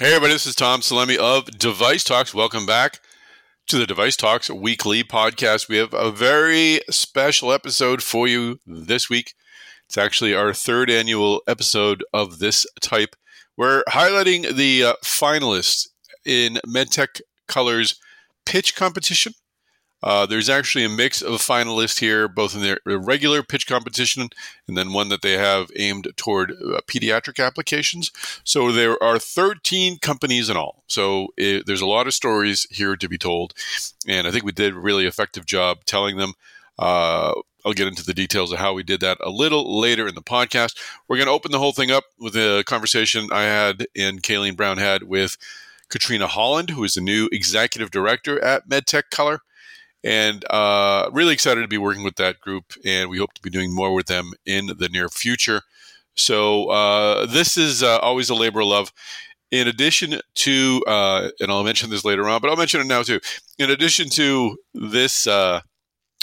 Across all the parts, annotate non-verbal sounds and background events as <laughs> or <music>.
Hey, everybody, this is Tom Salemi of DeviceTalks. Welcome back to the DeviceTalks weekly podcast. We have a very special episode for you this week. It's actually our third annual episode of this type. We're highlighting the uh, finalists in MedTech Colors pitch competition uh, there's actually a mix of finalists here, both in their regular pitch competition and then one that they have aimed toward uh, pediatric applications. So there are 13 companies in all. So it, there's a lot of stories here to be told. And I think we did a really effective job telling them. Uh, I'll get into the details of how we did that a little later in the podcast. We're going to open the whole thing up with a conversation I had and Kayleen Brown had with Katrina Holland, who is the new executive director at MedTech Color and uh, really excited to be working with that group. And we hope to be doing more with them in the near future. So uh, this is uh, always a labor of love. In addition to, uh, and I'll mention this later on, but I'll mention it now too. In addition to this uh,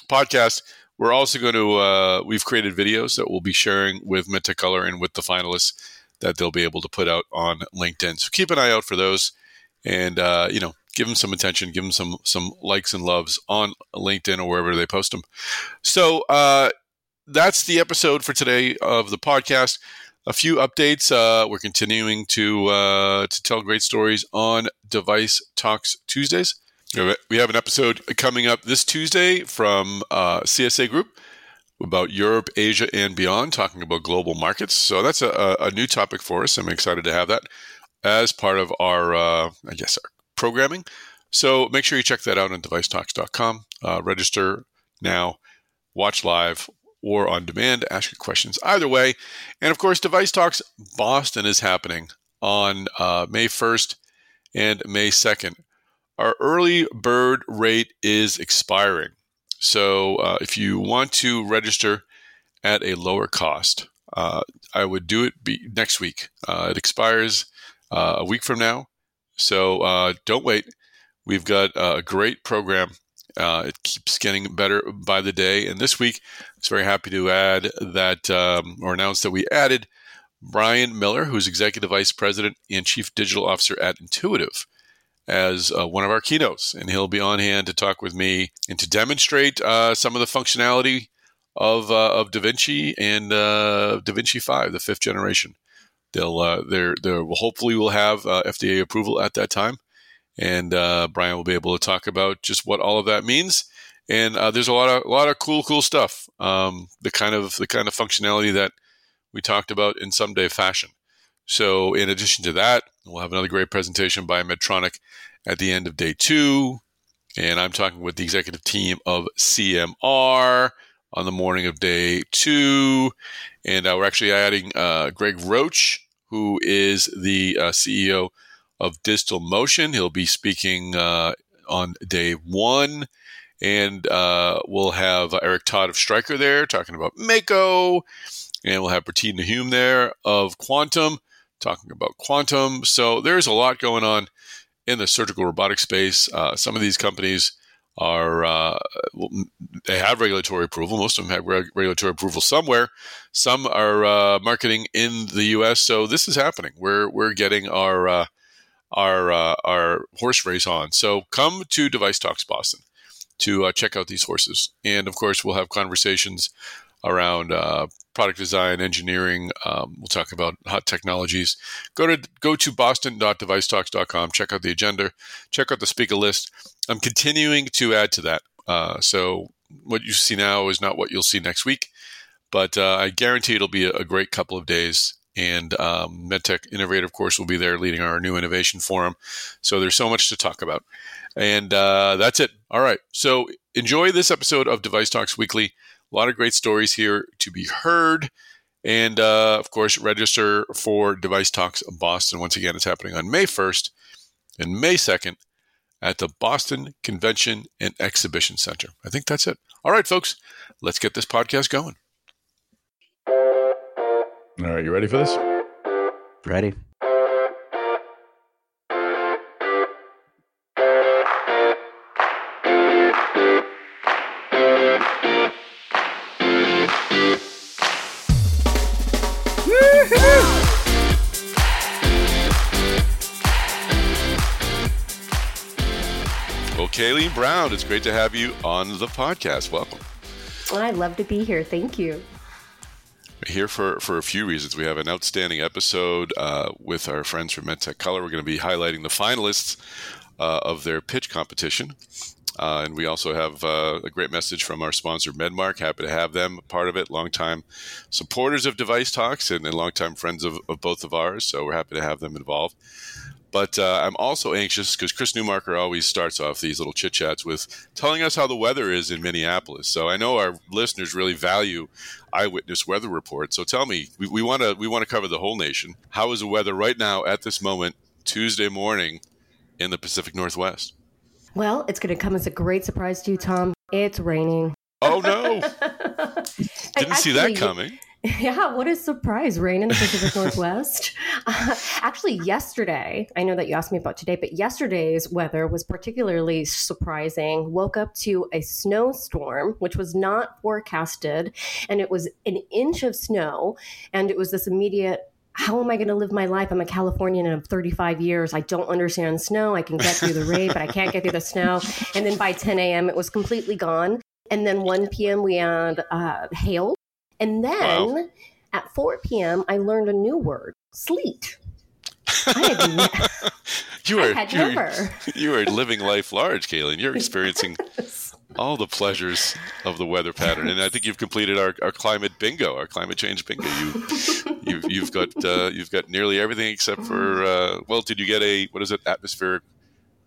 podcast, we're also going to uh, we've created videos that we'll be sharing with MedTech and with the finalists that they'll be able to put out on LinkedIn. So keep an eye out for those, and uh you know give them some attention, give them some some likes and loves on LinkedIn or wherever they post them. So uh, that's the episode for today of the podcast. A few updates. Uh, we're continuing to uh, to tell great stories on Device Talks Tuesdays. We have an episode coming up this Tuesday from uh, CSA Group about Europe, Asia, and beyond, talking about global markets. So that's a, a new topic for us. I'm excited to have that as part of our, uh, I guess, our programming. So make sure you check that out on devicetalks.com. Uh, register now, watch live or on demand, ask your questions either way. And of course, DeviceTalks Boston is happening on uh, May 1st and May 2nd. Our early bird rate is expiring. So uh, if you want to register at a lower cost, uh, I would do it next week. Uh, it expires uh, a week from now. So uh, don't wait. We've got a great program. Uh, it keeps getting better by the day. And this week, I was very happy to add that um, or announce that we added Brian Miller, who's Executive Vice President and Chief Digital Officer at Intuitive, as uh, one of our keynotes. And he'll be on hand to talk with me and to demonstrate uh, some of the functionality of, uh, of da Vinci and uh, da Vinci 5, the fifth generation. They'll uh, they're they hopefully will have uh, FDA approval at that time, and uh, Brian will be able to talk about just what all of that means. And uh, there's a lot of a lot of cool cool stuff. Um, the kind of the kind of functionality that we talked about in someday fashion. So in addition to that, we'll have another great presentation by Medtronic at the end of day two. And I'm talking with the executive team of CMR on the morning of day two. And uh, we're actually adding uh, Greg Roach who is the uh, CEO of Distalmotion. He'll be speaking uh, on day one. And uh, we'll have Eric Todd of Stryker there talking about Mako. And we'll have Bertin Nahum there of Quantum talking about quantum. So there's a lot going on in the surgical robotic space. Uh, some of these companies are uh, they have regulatory approval. Most of them have reg- regulatory approval somewhere. Some are uh, marketing in the U.S. So this is happening. We're we're getting our uh, our uh, our horse race on. So come to DeviceTalks Boston to uh, check out these horses, and of course we'll have conversations around uh, product design, engineering. Um, we'll talk about hot technologies. Go to go to boston.devicetalks.com. Check out the agenda. Check out the speaker list. I'm continuing to add to that. Uh, so what you see now is not what you'll see next week, but uh, I guarantee it'll be a, a, great couple of days. And um, MedTech Innovator, of course, will be there leading our new innovation forum. So there's so much to talk about. And uh, that's it. All right. So enjoy this episode of DeviceTalks Weekly. A lot of great stories here to be heard. And uh, of course, register for DeviceTalks Boston. Once again, it's happening on May 1st and May 2nd at the Boston Convention and Exhibition Center. I think that's it. All right, folks, let's get this podcast going. All right, you ready for this? Ready. Brown, it's great to have you on the podcast. Welcome. Well, I'd love to be here. Thank you. We're here for, for a few reasons. We have an outstanding episode uh, with our friends from MedTech Color. We're going to be highlighting the finalists uh, of their pitch competition. Uh, and we also have uh, a great message from our sponsor, MedMarc. Happy to have them part of it. Longtime supporters of DeviceTalks and, and longtime friends of, of both of ours. So we're happy to have them involved. But uh, I'm also anxious because Chris Newmarker always starts off these little chit chats with telling us how the weather is in Minneapolis. So I know our listeners really value eyewitness weather reports. So tell me, we want to we want to cover the whole nation. How is the weather right now at this moment, Tuesday morning, in the Pacific Northwest? Well, it's going to come as a great surprise to you, Tom. It's raining. Oh no! <laughs> Didn't actually, see that coming. <laughs> Yeah, what a surprise! Rain in the Pacific <laughs> Northwest. <laughs> Uh, actually, yesterday, I know that you asked me about today, but yesterday's weather was particularly surprising. Woke up to a snowstorm, which was not forecasted, and it was an inch of snow, and it was this immediate how am I going to live my life? I'm a Californian of 35 years. I don't understand snow. I can get through the rain, but I can't get through the snow. And then by 10 a.m., it was completely gone. And then 1 p.m., we had uh, hail. And then wow. at 4 p.m., I learned a new word sleet. I had, <laughs> you are, I had never. You are living life large, Kayleen. You're experiencing <laughs> yes all the pleasures of the weather pattern. And I think you've completed our, our climate bingo, our climate change bingo. You, <laughs> you've, you've got uh, you've got nearly everything except for uh, well, did you get a what is it? Atmospheric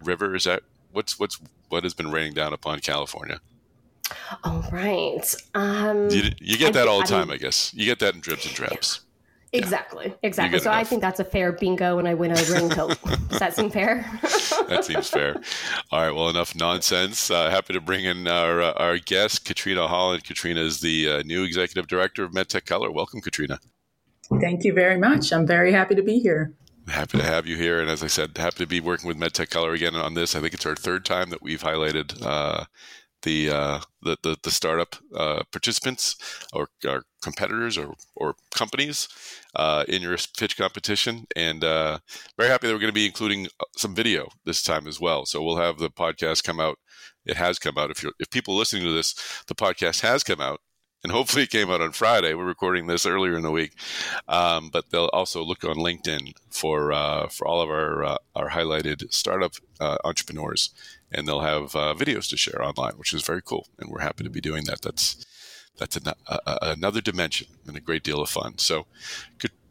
river? Is that what's what's what has been raining down upon California? Oh right. Um, you, you, get that all the time, I, I guess. You get that in dribs and drabs. Exactly, yeah. exactly. So enough. I think that's a fair bingo, and I win a raincoat. <laughs> Does that seem fair? that <laughs> seems fair. All right. Well, enough nonsense. Uh, happy to bring in our uh, our guest, Katrina Holland. Katrina is the uh, new executive director of MedTech Color. Welcome, Katrina. Thank you very much. I'm very happy to be here. Happy to have you here, and as I said, happy to be working with MedTech Color again on this. I think it's our third time that we've highlighted uh, the, uh, the, the the startup uh, participants or, or, competitors or, or companies uh, in your pitch competition, and uh, very happy that we're going to be including uh, some video this time as well. So we'll have the podcast come out. It has come out. If you if people listening to this, the podcast has come out and hopefully it came out on Friday. We're recording this earlier in the week, um, but they'll also look on LinkedIn for uh, for all of our our highlighted startup entrepreneurs, and they'll have uh, videos to share online, which is very cool. And we're happy to be doing that. That's that's an, another dimension and a great deal of fun. So,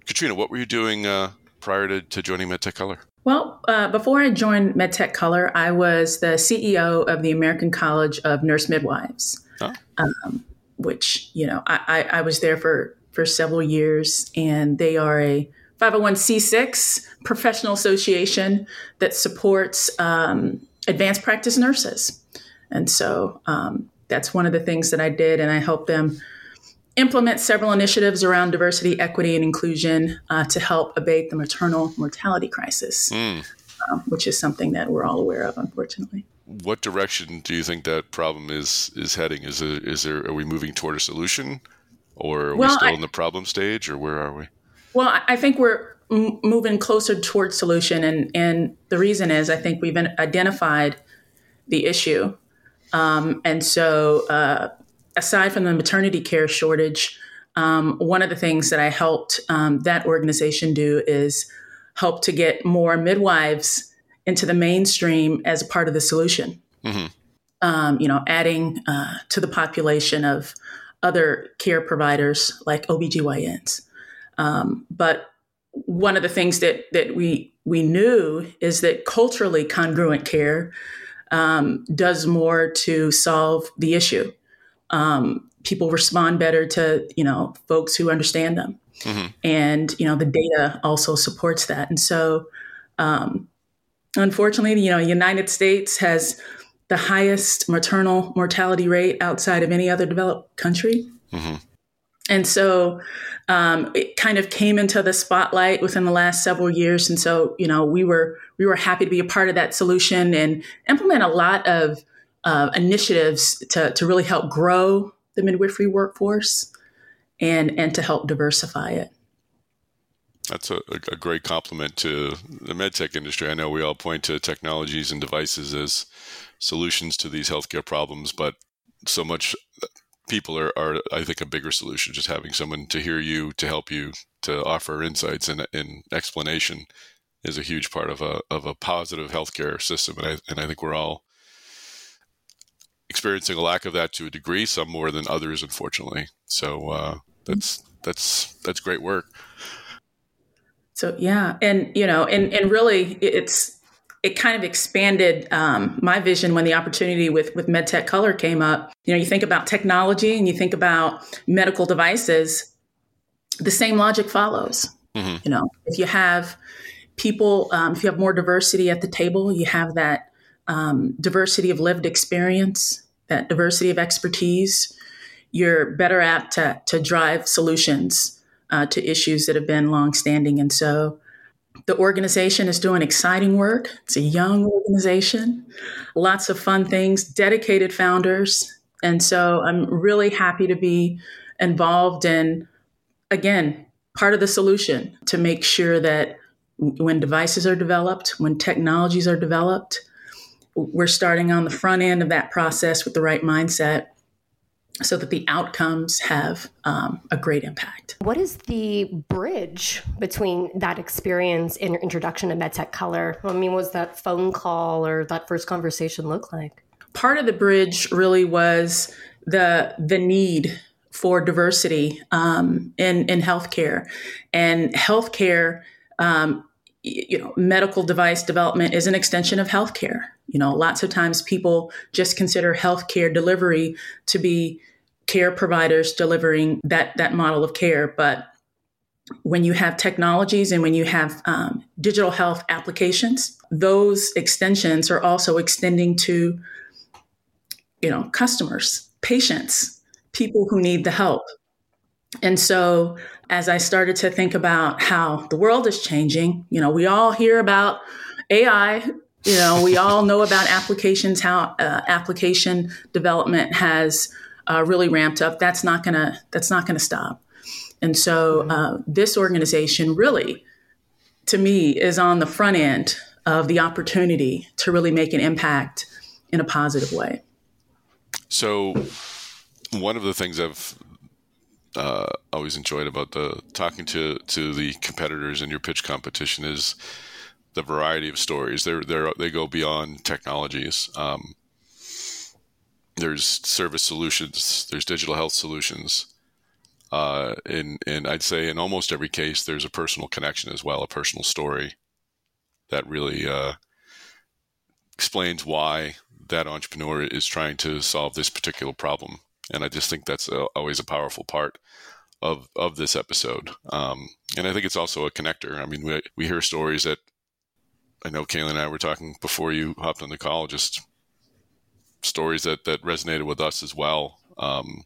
Katrina, what were you doing uh, prior to, to joining MedTech Color? Well, uh, before I joined MedTech Color, I was the CEO of the American College of Nurse Midwives. Oh. Um, which you know I, I, I was there for for several years, and they are a 501c6 professional association that supports um, advanced practice nurses, and so um, that's one of the things that I did, and I helped them implement several initiatives around diversity, equity, and inclusion uh, to help abate the maternal mortality crisis, mm. um, which is something that we're all aware of, unfortunately what direction do you think that problem is is heading? Is it is there are we moving toward a solution, or are well, we still I, in the problem stage, or where are we? Well, I think we're m- moving closer towards solution, and and the reason is I think we've identified the issue, um, and so uh, aside from the maternity care shortage, um, one of the things that I helped um, that organization do is help to get more midwives into the mainstream as a part of the solution. Mm-hmm. Um, you know, adding uh, to the population of other care providers like OBGYNs. Um, but one of the things that that we we knew is that culturally congruent care um, does more to solve the issue. Um, people respond better to you know folks who understand them, mm-hmm. and you know the data also supports that. And so um, Unfortunately, you know, United States has the highest maternal mortality rate outside of any other developed country. Mm-hmm. And so um, it kind of came into the spotlight within the last several years. And so, you know, we were we were happy to be a part of that solution and implement a lot of uh, initiatives to, to really help grow the midwifery workforce and and to help diversify it. That's a, a great compliment to the medtech industry. I know we all point to technologies and devices as solutions to these healthcare problems, but so much people are, are I think a bigger solution. Just having someone to hear you, to help you, to offer insights and, and explanation is a huge part of a of a positive healthcare system, and I and I think we're all experiencing a lack of that to a degree, some more than others, unfortunately. So uh, that's that's that's great work. So yeah, and you know, and and really, it's it kind of expanded um, my vision when the opportunity with with MedTech Color came up. You know, you think about technology and you think about medical devices. The same logic follows. Mm-hmm. You know, if you have people, um, if you have more diversity at the table, you have that um, diversity of lived experience, that diversity of expertise, you're better apt to, to drive solutions uh, to issues that have been longstanding. And so the organization is doing exciting work. It's a young organization, lots of fun things, dedicated founders. And so I'm really happy to be involved in, again, part of the solution to make sure that when devices are developed, when technologies are developed, we're starting on the front end of that process with the right mindset so that the outcomes have um, a great impact. What is the bridge between that experience and your introduction to MedTech Color? I mean, was that phone call or that first conversation look like? Part of the bridge really was the the need for diversity um, in in healthcare, and healthcare. Um, you know, medical device development is an extension of healthcare. You know, lots of times people just consider healthcare delivery to be care providers delivering that that model of care, but when you have technologies and when you have um, digital health applications, those extensions are also extending to, you know, customers, patients, people who need the help. And so, as I started to think about how the world is changing, you know, we all hear about AI you know, we all know about applications, how uh, application development has uh, really ramped up. That's not gonna that's not gonna stop. And so uh, this organization really, to me, is on the front end of the opportunity to really make an impact in a positive way. So, one of the things I've uh, always enjoyed about the talking to to the competitors in your pitch competition is the variety of stories. They're, they're, they go beyond technologies. Um, there's service solutions, there's digital health solutions. Uh, and, and I'd say in almost every case, there's a personal connection as well, a personal story that really uh, explains why that entrepreneur is trying to solve this particular problem. And I just think that's a, always a powerful part of of this episode. Um, and I think it's also a connector. I mean, we, we hear stories that I know Kayla and I were talking before you hopped on the call, just stories that, that resonated with us as well. Um,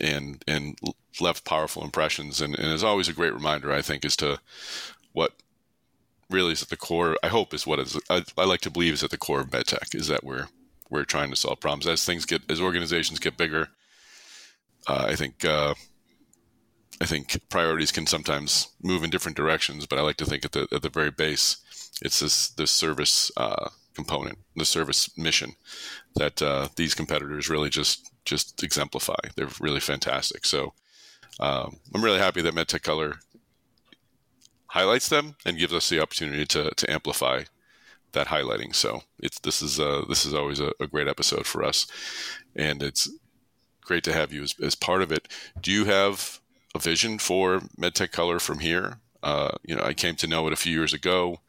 and, and left powerful impressions. And, and is always a great reminder, I think, as to what really is at the core. I hope is what is, I, I like to believe is at the core of medtech is that we're, we're trying to solve problems as things get, as organizations get bigger. Uh, I think, uh, I think priorities can sometimes move in different directions, but I like to think at the at the very base, it's this this service uh, component, the service mission that uh, these competitors really just just exemplify. They're really fantastic. So um, I'm really happy that MedTech Color highlights them and gives us the opportunity to to amplify that highlighting. So it's this is uh, this is always a, a, great episode for us, and it's great to have you as, as part of it. Do you have a vision for MedTech Color from here? Uh, you know, I came to know it a few years ago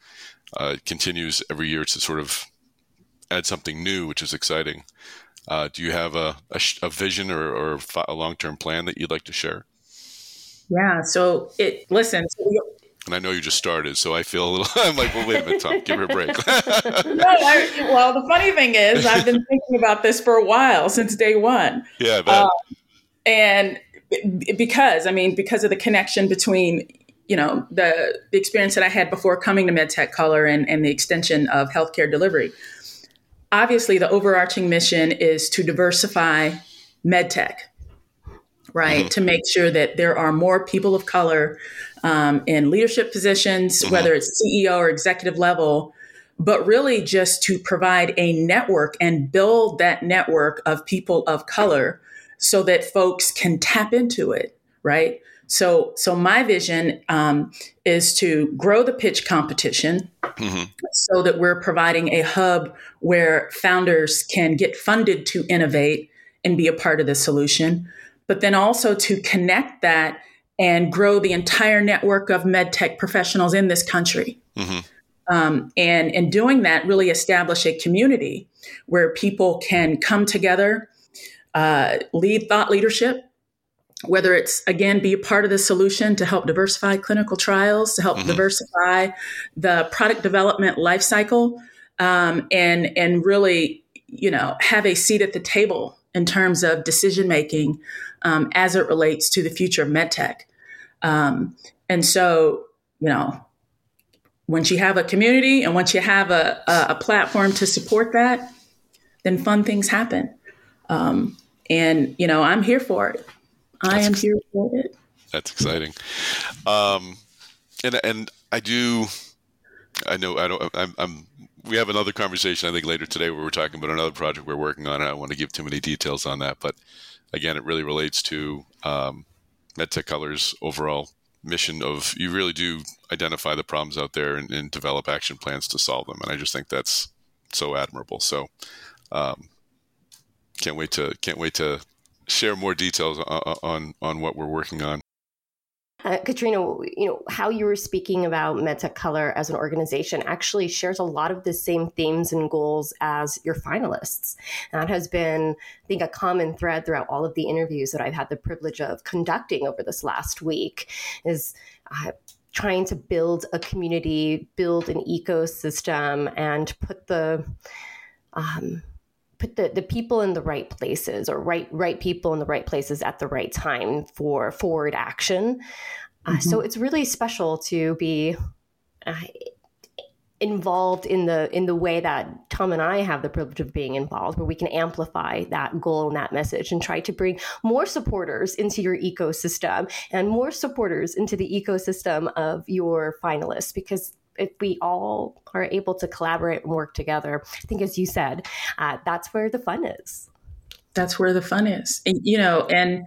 uh, continues every year to sort of add something new, which is exciting. Uh, do you have a, a, a vision or, or, a long term plan that you'd like to share? Yeah. So it listen. So and I know you just started, so I feel a little. <laughs> I'm like, well, wait a minute, Tom, give her a break. <laughs> no, I, well, the funny thing is, I've been thinking about this for a while since day one. Yeah, um, and because I mean, because of the connection between you know the, the experience that I had before coming to MedTech Color and, and the extension of healthcare delivery. Obviously, the overarching mission is to diversify MedTech, right? Mm-hmm. To make sure that there are more people of color um, in leadership positions, mm-hmm. whether it's CEO or executive level, but really just to provide a network and build that network of people of color so that folks can tap into it, right? So, so my vision um, is to grow the pitch competition mm-hmm. so that we're providing a hub where founders can get funded to innovate and be a part of the solution, but then also to connect that and grow the entire network of medtech professionals in this country. Mm-hmm. Um, and in doing that, really establish a community where people can come together, uh, lead thought leadership, whether it's again be a part of the solution to help diversify clinical trials, to help mm-hmm. diversify the product development lifecycle, um, and and really you know have a seat at the table in terms of decision making um, as it relates to the future of medtech. Um, and so, you know, once you have a community and once you have a, a, a platform to support that, then fun things happen. Um, and, you know, I'm here for it. I am here for it. That's exciting. Um, and, and I do, I know I don't, I'm, I'm we have another conversation I think later today where we're talking about another project we're working on. I don't want to give too many details on that, but again, it really relates to um, MedTech Colors overall mission of you really do identify the problems out there and, and, develop action plans to solve them. And I just think that's so admirable. So um, can't wait to can't wait to share more details on on, on what we're working on. Uh, Katrina, you know how you were speaking about MedTech Color as an organization actually shares a lot of the same themes and goals as your finalists. That has been, I think, a common thread throughout all of the interviews that I've had the privilege of conducting over this last week. Is uh, trying to build a community, build an ecosystem, and put the um, put the, the people in the right places or right right people in the right places at the right time for forward action. Uh, mm-hmm. So it's really special to be uh, involved in the in the way that Tom and I have the privilege of being involved, where we can amplify that goal and that message and try to bring more supporters into your ecosystem and more supporters into the ecosystem of your finalists because if we all are able to collaborate and work together, I think, as you said, uh, that's where the fun is. That's where the fun is, and, you know. And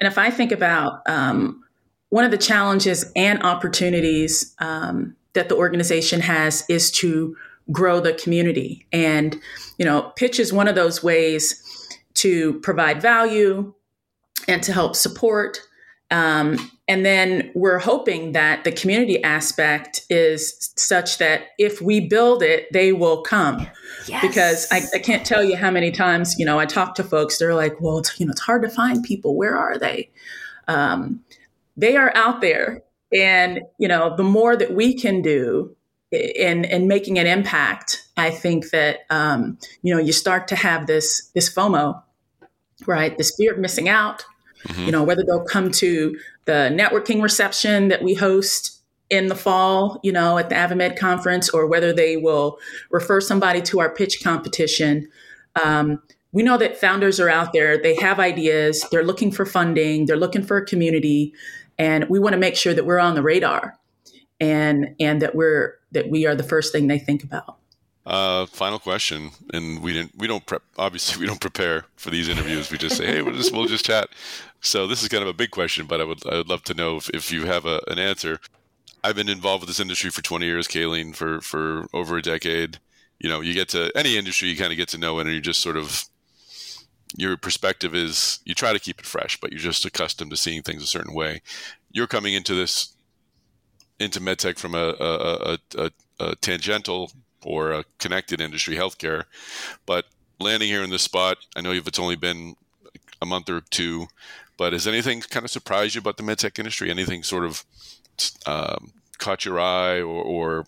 and if I think about um, one of the challenges and opportunities um, that the organization has is to grow the community, and you know, pitch is one of those ways to provide value and to help support um, and then we're hoping that the community aspect is such that if we build it, they will come. Yes. Because I, I, can't tell you how many times, you know, I talk to folks, they're like, well, it's, you know, it's hard to find people. Where are they? Um, they are out there. And, you know, the more that we can do in, in making an impact, I think that, um, you know, you start to have this, this FOMO, right? This fear of missing out. Mm-hmm. You know, whether they'll come to the networking reception that we host in the fall, you know, at the AdvaMed conference, or whether they will refer somebody to our pitch competition. Um, we know that founders are out there, they have ideas, they're looking for funding, they're looking for a community, and we want to make sure that we're on the radar and and that we're that we are the first thing they think about. Uh, final question, and we didn't. We don't prep. Obviously, <laughs> we don't prepare for these interviews. We just say, "Hey, we'll just we'll just chat." So this is kind of a big question, but I would I would love to know if, if you have a, an answer. I've been involved with this industry for 20 years, Kayleen, for for over a decade. You know, you get to any industry, you kind of get to know it, and you just sort of your perspective is you try to keep it fresh, but you're just accustomed to seeing things a certain way. You're coming into this into medtech from a a, a, a tangential or a connected industry, healthcare, but landing here in this spot, I know if it's only been a month or two, but has anything kind of surprised you about the medtech industry? Anything sort of um, caught your eye or, or,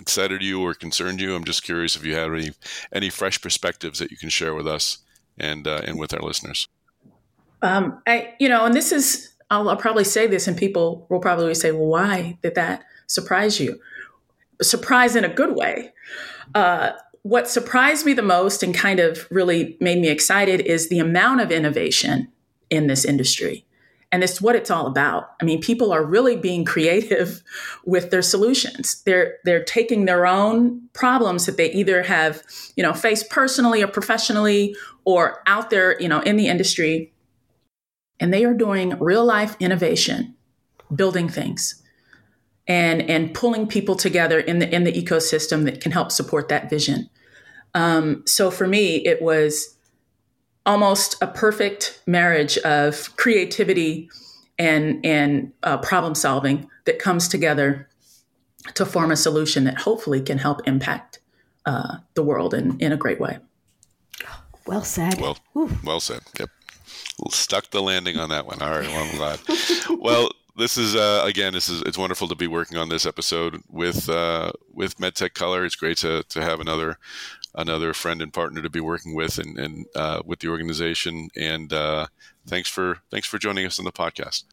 excited you or concerned you? I'm just curious if you have any any fresh perspectives that you can share with us and uh, and with our listeners. Um, I, you know, and this is I'll, I'll probably say this, and people will probably say, "Well, why did that surprise you?" Surprise in a good way. Uh, what surprised me the most and kind of really made me excited is the amount of innovation in this industry And it's what it's all about. I mean, people are really being creative <laughs> with their solutions. They're they're taking their own problems that they either have, you know, faced personally or professionally or out there, you know, in the industry, and they are doing real life innovation, building things and and pulling people together in the in the ecosystem that can help support that vision. Um, so for me, it was almost a perfect marriage of creativity and and uh, problem solving that comes together to form a solution that hopefully can help impact uh, the world in, in a great way. Well said. Well, well said. Yep. Stuck the landing on that one. All right. Well, I'm glad. <laughs> well, this is uh, again, this is it's wonderful to be working on this episode with uh, with MedTech Color. It's great to to have another another friend and partner to be working with and, and uh, with the organization. And uh, thanks for thanks for joining us on the podcast.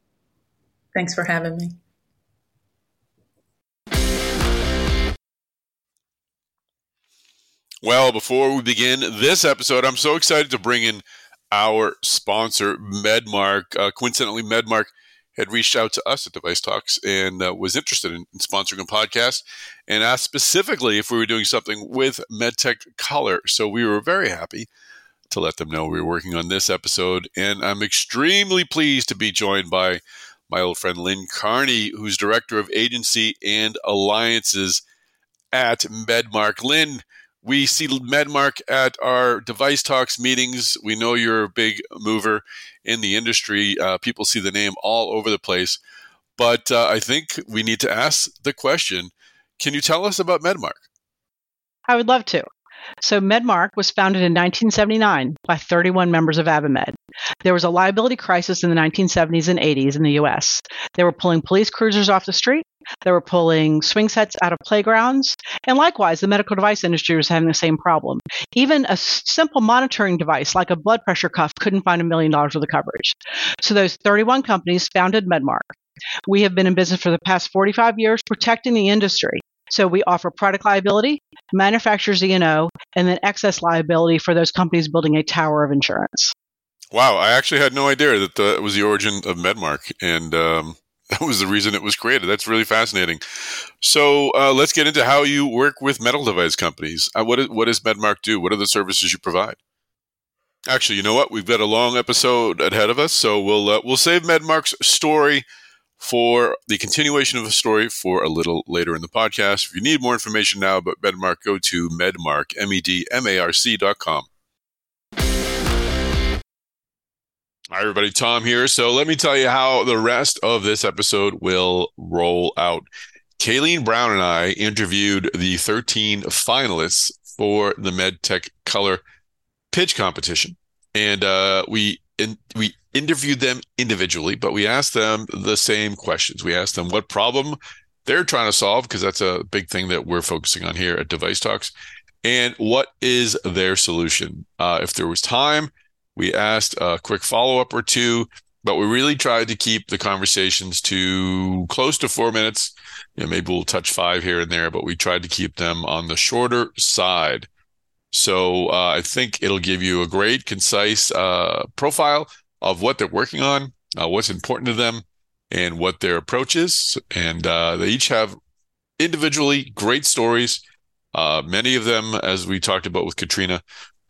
Thanks for having me. Well, before we begin this episode, I'm so excited to bring in our sponsor, MedMarc. Uh, coincidentally, MedMarc had reached out to us at DeviceTalks and uh, was interested in, in, sponsoring a podcast and asked specifically if we were doing something with MedTech Color. So we were very happy to let them know we were working on this episode. And I'm extremely pleased to be joined by my old friend Lynn Carney, who's Director of Agency and Alliances at MedMarc. Lynn, we see MedMarc at our DeviceTalks meetings. We know you're a big mover in the industry. Uh, people see the name all over the place. But uh, I think we need to ask the question can you tell us about MedMarc? I would love to. So, MedMarc was founded in 1979 by 31 members of AdvaMed. There was a liability crisis in the 1970s and 80s in the US. They were pulling police cruisers off the street, they were pulling swing sets out of playgrounds, and likewise, the medical device industry was having the same problem. Even a simple monitoring device like a blood pressure cuff couldn't find a million dollars worth of coverage. So, those 31 companies founded MedMarc. We have been in business for the past 45 years protecting the industry. So we offer product liability, manufacturer's E&O, and then excess liability for those companies building a tower of insurance. Wow, I actually had no idea that that was the origin of MedMarc, and um, <laughs> that was the reason it was created. That's really fascinating. So uh, let's get into how you work with medical device companies. Uh, what, is, what does MedMarc do? What are the services you provide? Actually, you know what? We've got a long episode ahead of us, so we'll uh, we'll save MedMarc's story for the continuation of the story for a little later in the podcast. If you need more information now about MedMarc, go to medmarc, M-E-D-M-A-R-C dot com. Everybody. Tom here. So let me tell you how the rest of this episode will roll out. Kayleen Brown and I interviewed the 13 finalists for the MedTech Color pitch competition. And uh, we in, we interviewed them individually, but we asked them the same questions. We asked them what problem they're trying to solve, because that's a big thing that we're focusing on here at DeviceTalks, and what is their solution. Uh, if there was time, we asked a quick follow up or two, but we really tried to keep the conversations to close to four minutes. You know, maybe we'll touch five here and there, but we tried to keep them on the shorter side. So uh, I think it'll give you a great, concise uh, profile of what they're working on, uh, what's important to them, and what their approach is. And uh, they each have individually great stories. Uh, many of them, as we talked about with Katrina,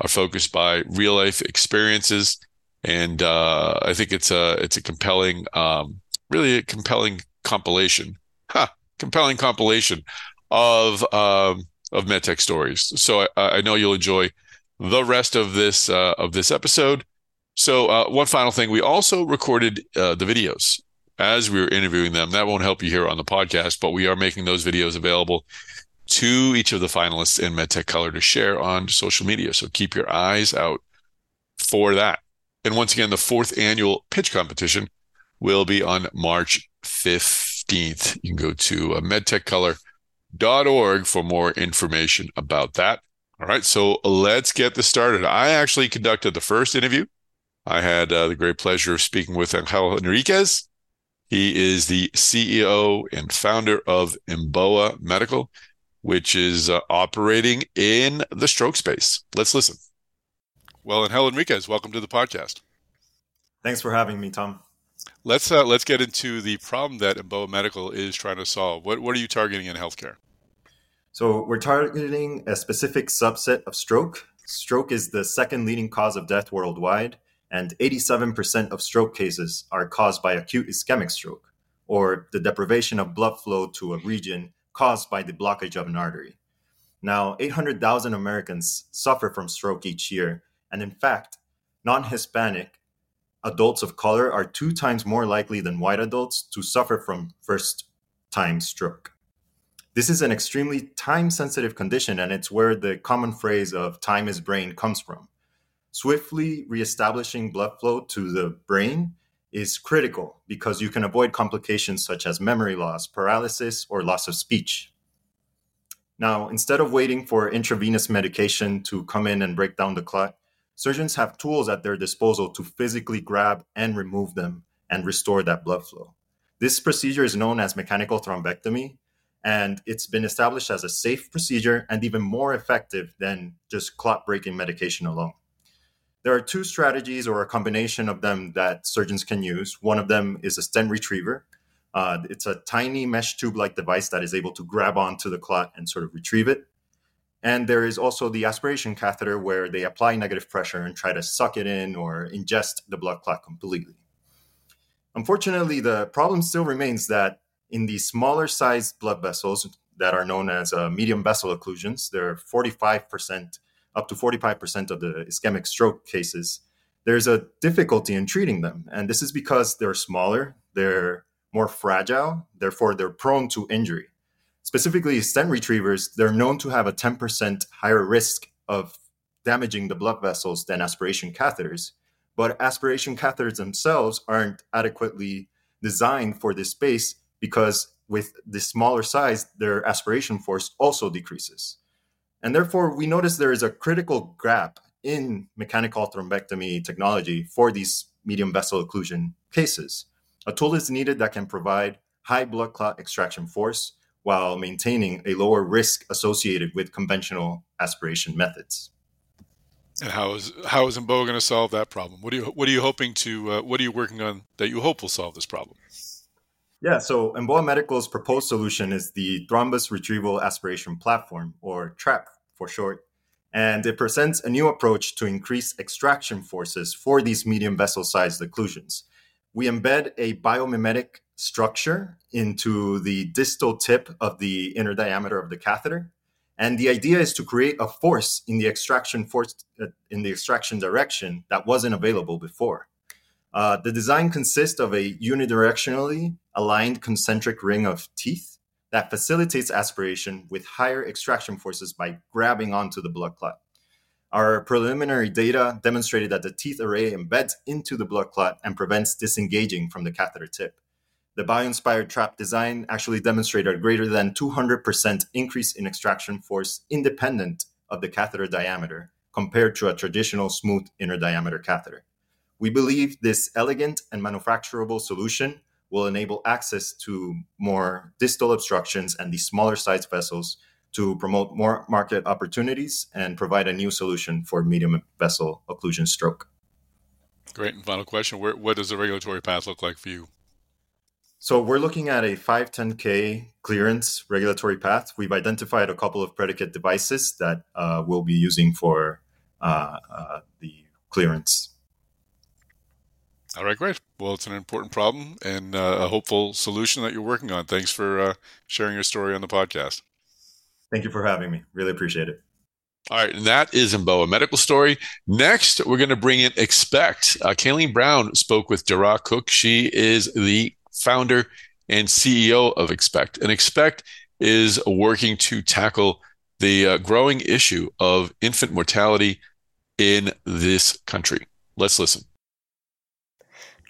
are focused by real life experiences, and uh, I think it's a it's a compelling, um, really a compelling compilation, huh, compelling compilation of um, of medtech stories. So I, I know you'll enjoy the rest of this uh, of this episode. So, uh, one final thing, we also recorded uh, the videos as we were interviewing them. That won't help you here on the podcast, but we are making those videos available to each of the finalists in MedTech Color to share on social media. So, keep your eyes out for that. And once again, the fourth annual pitch competition will be on March 15th. You can go to uh, medtechcolor.org for more information about that. All right, so let's get this started. I actually conducted the first interview I had uh, the great pleasure of speaking with Angel Enriquez. He is the CEO and founder of Emboa Medical, which is uh, operating in the stroke space. Let's listen. Well, Angel Enriquez, welcome to the podcast. Thanks for having me, Tom. let's uh, let's get into the problem that Emboa Medical is trying to solve. What what are you targeting in healthcare? So we're targeting a specific subset of stroke. Stroke is the second leading cause of death worldwide, and 87% of stroke cases are caused by acute ischemic stroke, or the deprivation of blood flow to a region caused by the blockage of an artery. Now, 800,000 Americans suffer from stroke each year, and in fact, non Hispanic adults of color are two times more likely than white adults to suffer from first time stroke. This is an extremely time sensitive condition, and it's where the common phrase of time is brain comes from. Swiftly reestablishing blood flow to the brain is critical because you can avoid complications such as memory loss, paralysis, or loss of speech. Now, instead of waiting for intravenous medication to come in and break down the clot, surgeons have tools at their disposal to physically grab and remove them and restore that blood flow. This procedure is known as mechanical thrombectomy, and it's been established as a safe procedure and even more effective than just clot breaking medication alone. There are two strategies or a combination of them that surgeons can use. One of them is a stent retriever. Uh, it's a tiny mesh tube like device that is able to grab onto the clot and sort of retrieve it. And there is also the aspiration catheter where they apply negative pressure and try to suck it in or ingest the blood clot completely. Unfortunately, the problem still remains that in the smaller sized blood vessels that are known as uh, medium vessel occlusions, there are 45%, up to 45% of the ischemic stroke cases. There's a difficulty in treating them. And this is because they're smaller, they're more fragile, therefore, they're prone to injury. Specifically, stent retrievers, they're known to have a 10% higher risk of damaging the blood vessels than aspiration catheters. But aspiration catheters themselves aren't adequately designed for this space because with the smaller size, their aspiration force also decreases. And therefore, we notice there is a critical gap in mechanical thrombectomy technology for these medium vessel occlusion cases. A tool is needed that can provide high blood clot extraction force while maintaining a lower risk associated with conventional aspiration methods. And how is how is Emboa going to solve that problem? What are you what are you hoping to uh, what are you working on that you hope will solve this problem? Yeah, so Emboa Medical's proposed solution is the Thrombus Retrieval Aspiration Platform, or TRAP for short, and it presents a new approach to increase extraction forces for these medium vessel sized occlusions. We embed a biomimetic structure into the distal tip of the inner diameter of the catheter. And the idea is to create a force in the extraction force uh, in the extraction direction that wasn't available before. Uh, the design consists of a unidirectionally aligned concentric ring of teeth that facilitates aspiration with higher extraction forces by grabbing onto the blood clot. Our preliminary data demonstrated that the teeth array embeds into the blood clot and prevents disengaging from the catheter tip. The bio-inspired trap design actually demonstrated a greater than 200% increase in extraction force independent of the catheter diameter compared to a traditional smooth inner diameter catheter. We believe this elegant and manufacturable solution will enable access to more distal obstructions and these smaller sized vessels to promote more market opportunities and provide a new solution for medium vessel occlusion stroke. Great. And final question Where, What does the regulatory path look like for you? So, we're looking at a 510K clearance regulatory path. We've identified a couple of predicate devices that uh, we'll be using for uh, uh, the clearance all right, great. Well, it's an important problem and uh, a hopeful solution that you're working on. Thanks for uh, sharing your story on the podcast. Thank you for having me. Really appreciate it. All right, and that is Emboa Medical Story. Next, we're going to bring in Expect. Uh, Kayleen Brown spoke with Dara Cook. She is the founder and CEO of Expect. And Expect is working to tackle the uh, growing issue of infant mortality in this country. Let's listen.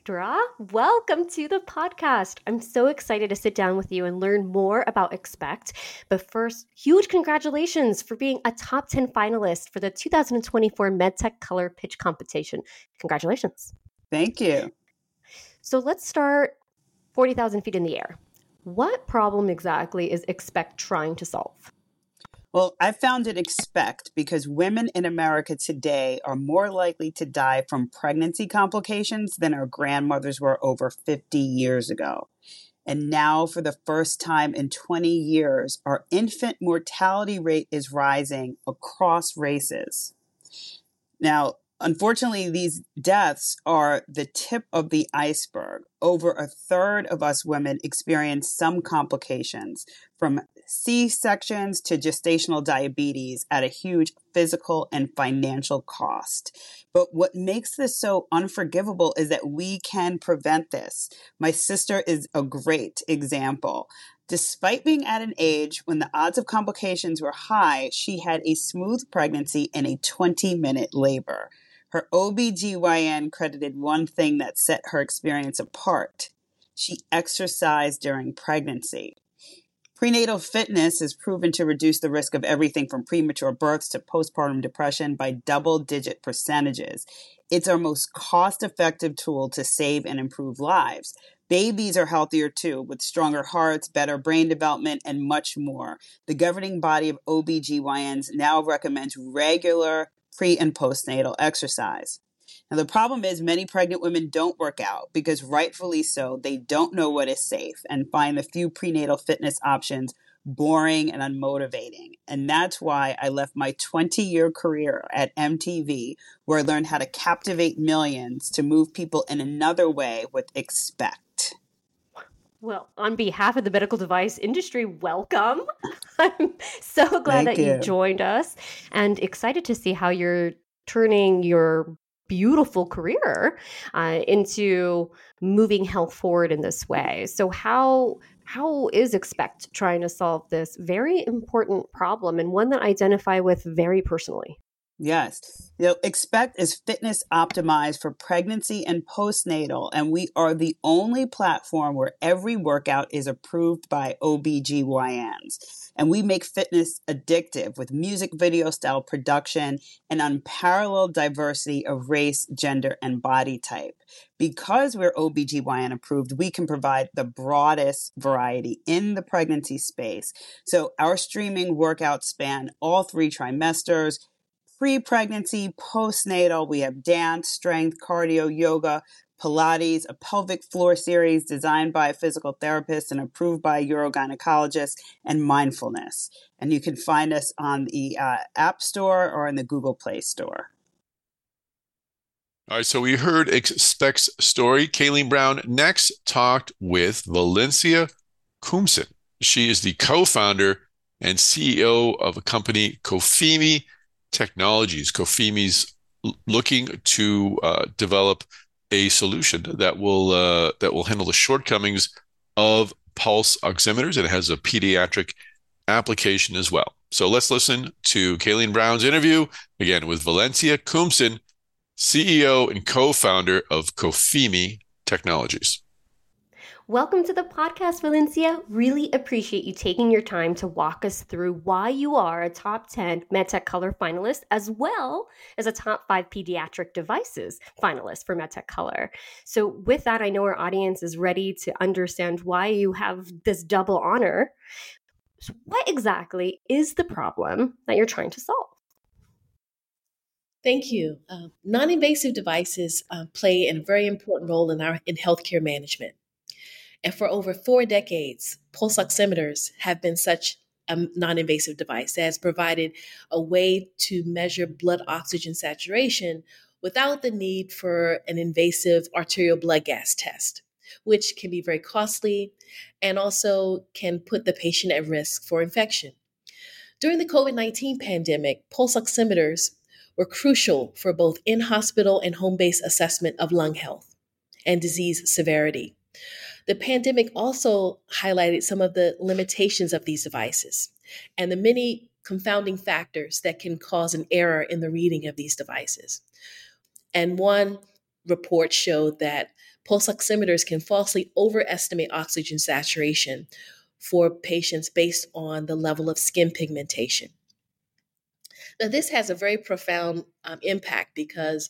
Dara, welcome to the podcast. I'm so excited to sit down with you and learn more about Expect. But first, huge congratulations for being a top 10 finalist for the 2024 MedTech Color Pitch Competition. Congratulations. Thank you. So let's start 40,000 feet in the air. What problem exactly is Expect trying to solve? Well, I found it expect because women in America today are more likely to die from pregnancy complications than our grandmothers were over 50 years ago. And now, for the first time in 20 years, our infant mortality rate is rising across races. Now, Unfortunately, these deaths are the tip of the iceberg. Over a third of us women experience some complications from C sections to gestational diabetes at a huge physical and financial cost. But what makes this so unforgivable is that we can prevent this. My sister is a great example. Despite being at an age when the odds of complications were high, she had a smooth pregnancy and a 20 minute labor. Her OBGYN credited one thing that set her experience apart. She exercised during pregnancy. Prenatal fitness is proven to reduce the risk of everything from premature births to postpartum depression by double digit percentages. It's our most cost effective tool to save and improve lives. Babies are healthier too, with stronger hearts, better brain development, and much more. The governing body of OBGYNs now recommends regular pre and postnatal exercise. Now, the problem is many pregnant women don't work out because, rightfully so, they don't know what is safe and find the few prenatal fitness options boring and unmotivating. And that's why I left my 20 year career at MTV, where I learned how to captivate millions to move people in another way with Expect. Well, on behalf of the medical device industry, welcome. <laughs> I'm so glad Thank that you. you joined us and excited to see how you're turning your beautiful career uh, into moving health forward in this way. So how how is expect trying to solve this very important problem and one that I identify with very personally? Yes. You know, Expect is fitness optimized for pregnancy and postnatal, and we are the only platform where every workout is approved by OBGYNs. And we make fitness addictive with music video style production and unparalleled diversity of race, gender, and body type. Because we're OBGYN approved, we can provide the broadest variety in the pregnancy space. So our streaming workouts span all three trimesters pre pregnancy, postnatal. We have dance, strength, cardio, yoga, Pilates, a pelvic floor series designed by a physical therapist and approved by a urogynecologist, and mindfulness. And you can find us on the uh, App Store or in the Google Play Store. All right, so we heard Expect's story. Kayleen Brown next talked with Valencia Koomson. She is the co founder and CEO of a company, Cofimi Technologies. Cofimi's looking to uh, develop a solution that will uh, that will handle the shortcomings of pulse oximeters. It has a pediatric application as well. So let's listen to Kayleen Brown's interview again with Valencia Koomson, CEO and co-founder of Cofimi Technologies. Welcome to the podcast, Valencia. Really appreciate you taking your time to walk us through why you are a top 10 MedTech Color finalist, as well as a top five pediatric devices finalist for MedTech Color. So, with that, I know our audience is ready to understand why you have this double honor. So what exactly is the problem that you're trying to solve? Thank you. Uh, non-invasive devices uh, play a very important role in our in healthcare management. And for over four decades, pulse oximeters have been such a non invasive device that has provided a way to measure blood oxygen saturation without the need for an invasive arterial blood gas test, which can be very costly and also can put the patient at risk for infection. During the COVID 19 pandemic, pulse oximeters were crucial for both in hospital and home based assessment of lung health and disease severity. The pandemic also highlighted some of the limitations of these devices and the many confounding factors that can cause an error in the reading of these devices. And one report showed that pulse oximeters can falsely overestimate oxygen saturation for patients based on the level of skin pigmentation. Now, this has a very profound um, impact because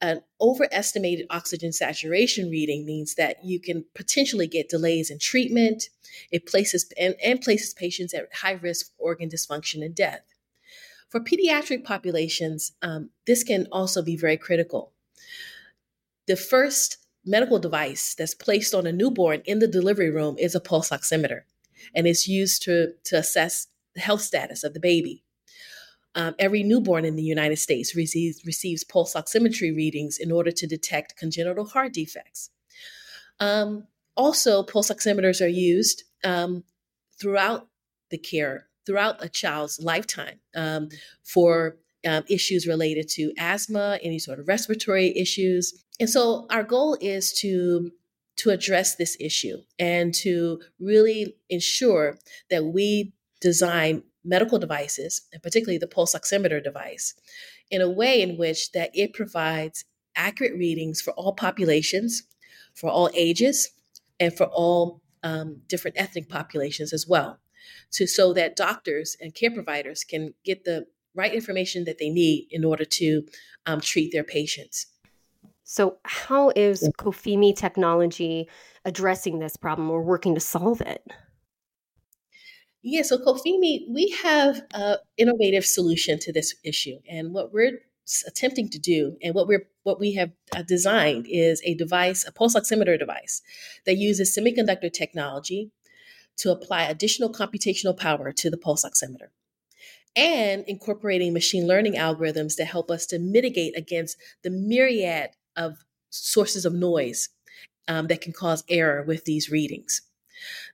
an overestimated oxygen saturation reading means that you can potentially get delays in treatment. It places and, and places patients at high risk for organ dysfunction and death. For pediatric populations, um, this can also be very critical. The first medical device that's placed on a newborn in the delivery room is a pulse oximeter, and it's used to, to assess the health status of the baby. Um, every newborn in the United States receives, receives pulse oximetry readings in order to detect congenital heart defects. Um, also, pulse oximeters are used um, throughout the care, throughout a child's lifetime um, for um, issues related to asthma, any sort of respiratory issues. And so, our goal is to to address this issue and to really ensure that we design medical devices, and particularly the pulse oximeter device, in a way in which that it provides accurate readings for all populations, for all ages, and for all um, different ethnic populations as well, to so that doctors and care providers can get the right information that they need in order to um, treat their patients. So, how is Cofimi technology addressing this problem or working to solve it? Yeah, so Cofimi, we have an innovative solution to this issue, and what we're attempting to do, and what we're what we have uh, designed is a device, a pulse oximeter device, that uses semiconductor technology to apply additional computational power to the pulse oximeter, and incorporating machine learning algorithms that help us to mitigate against the myriad of sources of noise um, that can cause error with these readings.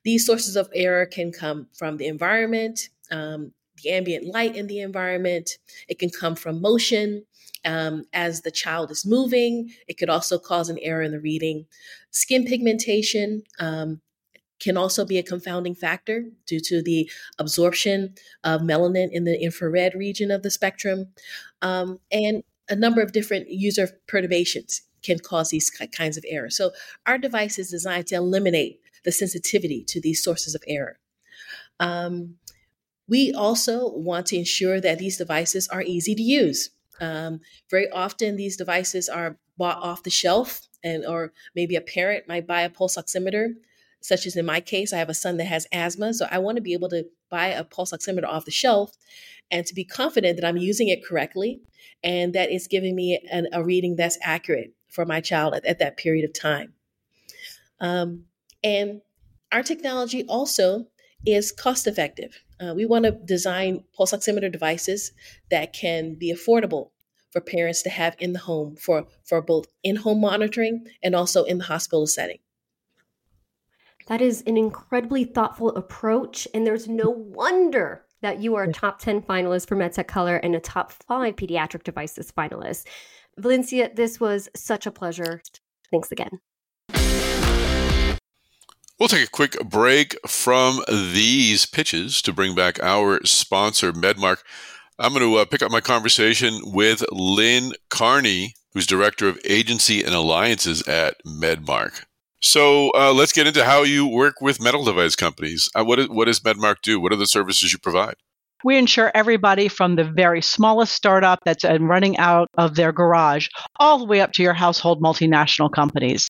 These sources of error can come from the environment, um, the ambient light in the environment. It can come from motion um, as the child is moving. It could also cause an error in the reading. Skin pigmentation um, can also be a confounding factor due to the absorption of melanin in the infrared region of the spectrum. Um, and a number of different user perturbations can cause these kinds of errors. So, our device is designed to eliminate the sensitivity to these sources of error. Um, we also want to ensure that these devices are easy to use. Um, very often, these devices are bought off the shelf, and or maybe a parent might buy a pulse oximeter. Such as in my case, I have a son that has asthma, so I want to be able to buy a pulse oximeter off the shelf and to be confident that I'm using it correctly and that it's giving me an, a reading that's accurate for my child at, at that period of time. Um, and our technology also is cost effective. Uh, we want to design pulse oximeter devices that can be affordable for parents to have in the home for, for both in home monitoring and also in the hospital setting. That is an incredibly thoughtful approach, and there's no wonder that you are a top 10 finalist for MedTech Color and a top five pediatric devices finalist. Valencia, this was such a pleasure. Thanks again. We'll take a quick break from these pitches to bring back our sponsor, MedMarc. I'm going to uh, pick up my conversation with Lynn Carney, who's Director of Agency and Alliances at MedMarc. So uh, let's get into how you work with medical device companies. Uh, what, is, what does MedMarc do? What are the services you provide? We insure everybody from the very smallest startup that's running out of their garage all the way up to your household multinational companies.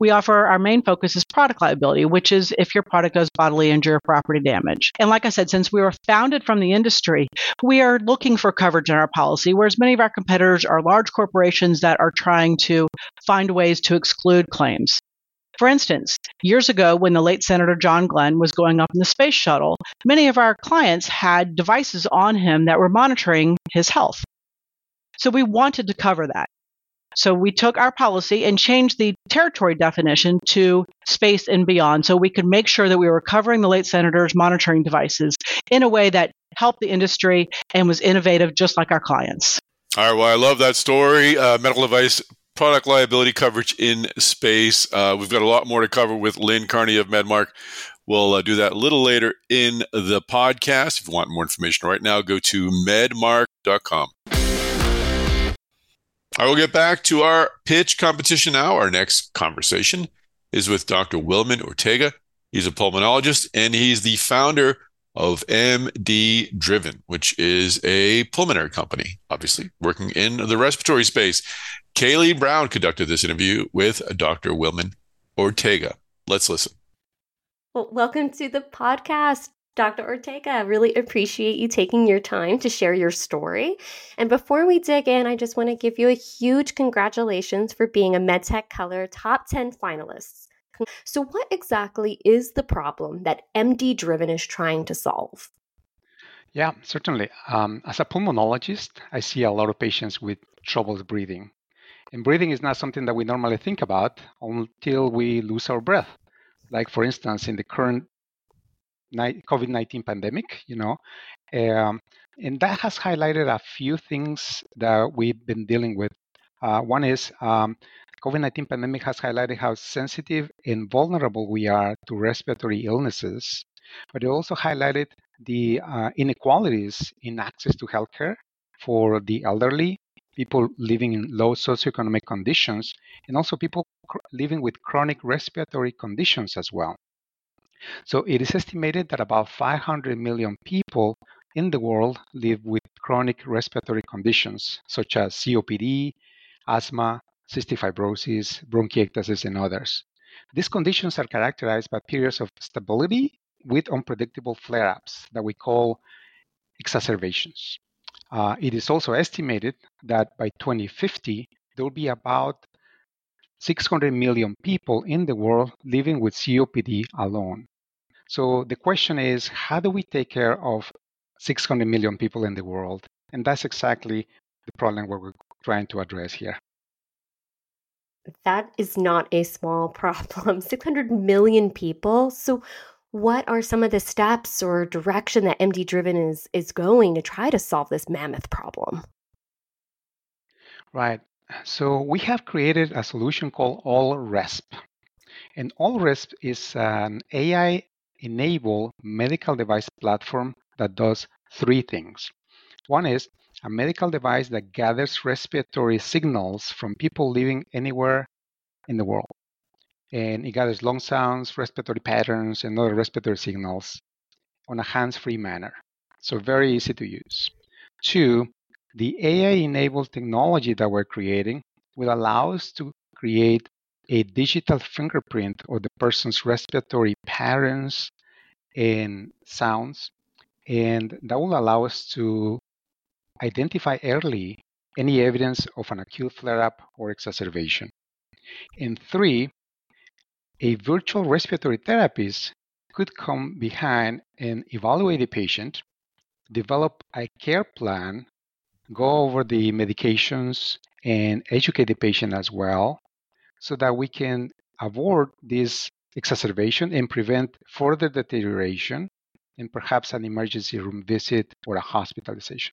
We offer our main focus is product liability, which is if your product does bodily injury or property damage. And like I said, since we were founded from the industry, we are looking for coverage in our policy, whereas many of our competitors are large corporations that are trying to find ways to exclude claims. For instance, years ago when the late Senator John Glenn was going up in the space shuttle, many of our clients had devices on him that were monitoring his health. So we wanted to cover that. So we took our policy and changed the territory definition to space and beyond so we could make sure that we were covering the late senator's monitoring devices in a way that helped the industry and was innovative just like our clients. All right. Well, I love that story. Uh, medical device product liability coverage in space. Uh, we've got a lot more to cover with Lynn Carney of MedMarc. We'll uh, do that a little later in the podcast. If you want more information right now, go to medmarc.com. I will get back to our pitch competition now. Our next conversation is with Dr. Wilman Ortega. He's a pulmonologist and he's the founder of MD Driven, which is a pulmonary company, obviously working in the respiratory space. Kayleen Brown conducted this interview with Dr. Wilman Ortega. Let's listen. Well, welcome to the podcast, Dr. Ortega. I Really appreciate you taking your time to share your story. And before we dig in, I just want to give you a huge congratulations for being a MedTech Color Top 10 finalists. So, what exactly is the problem that MD Driven is trying to solve? Yeah, certainly. Um, as a pulmonologist, I see a lot of patients with troubles breathing. And breathing is not something that we normally think about until we lose our breath. Like, for instance, in the current COVID 19 pandemic, you know, um, and that has highlighted a few things that we've been dealing with. Uh, one is um, COVID-19 pandemic has highlighted how sensitive and vulnerable we are to respiratory illnesses, but it also highlighted the uh, inequalities in access to healthcare for the elderly, people living in low socioeconomic conditions, and also people cr- living with chronic respiratory conditions as well. So it is estimated that about 500 million people in the world live with chronic respiratory conditions such as COPD, asthma, cystic fibrosis, bronchiectasis, and others. These conditions are characterized by periods of stability with unpredictable flare ups that we call exacerbations. Uh, it is also estimated that by 2050, there will be about 600 million people in the world living with COPD alone. So the question is how do we take care of 600 million people in the world? And that's exactly the problem we're trying to address here that is not a small <laughs> problem. 600 million people. So, what are some of the steps or direction that MD Driven is is going to try to solve this mammoth problem? Right. So we have created a solution called AllResp. And AllResp is an AI enabled medical device platform that does three things. One is a medical device that gathers respiratory signals from people living anywhere in the world. And it gathers lung sounds, respiratory patterns, and other respiratory signals on a hands free manner. So, very easy to use. Two, the AI enabled technology that we're creating will allow us to create a digital fingerprint of the person's respiratory patterns and sounds. And that will allow us to identify early any evidence of an acute flare up or exacerbation. And three, a virtual respiratory therapist could come behind and evaluate the patient, develop a care plan, go over the medications, and educate the patient as well so that we can avoid this exacerbation and prevent further deterioration and perhaps an emergency room visit or a hospitalization.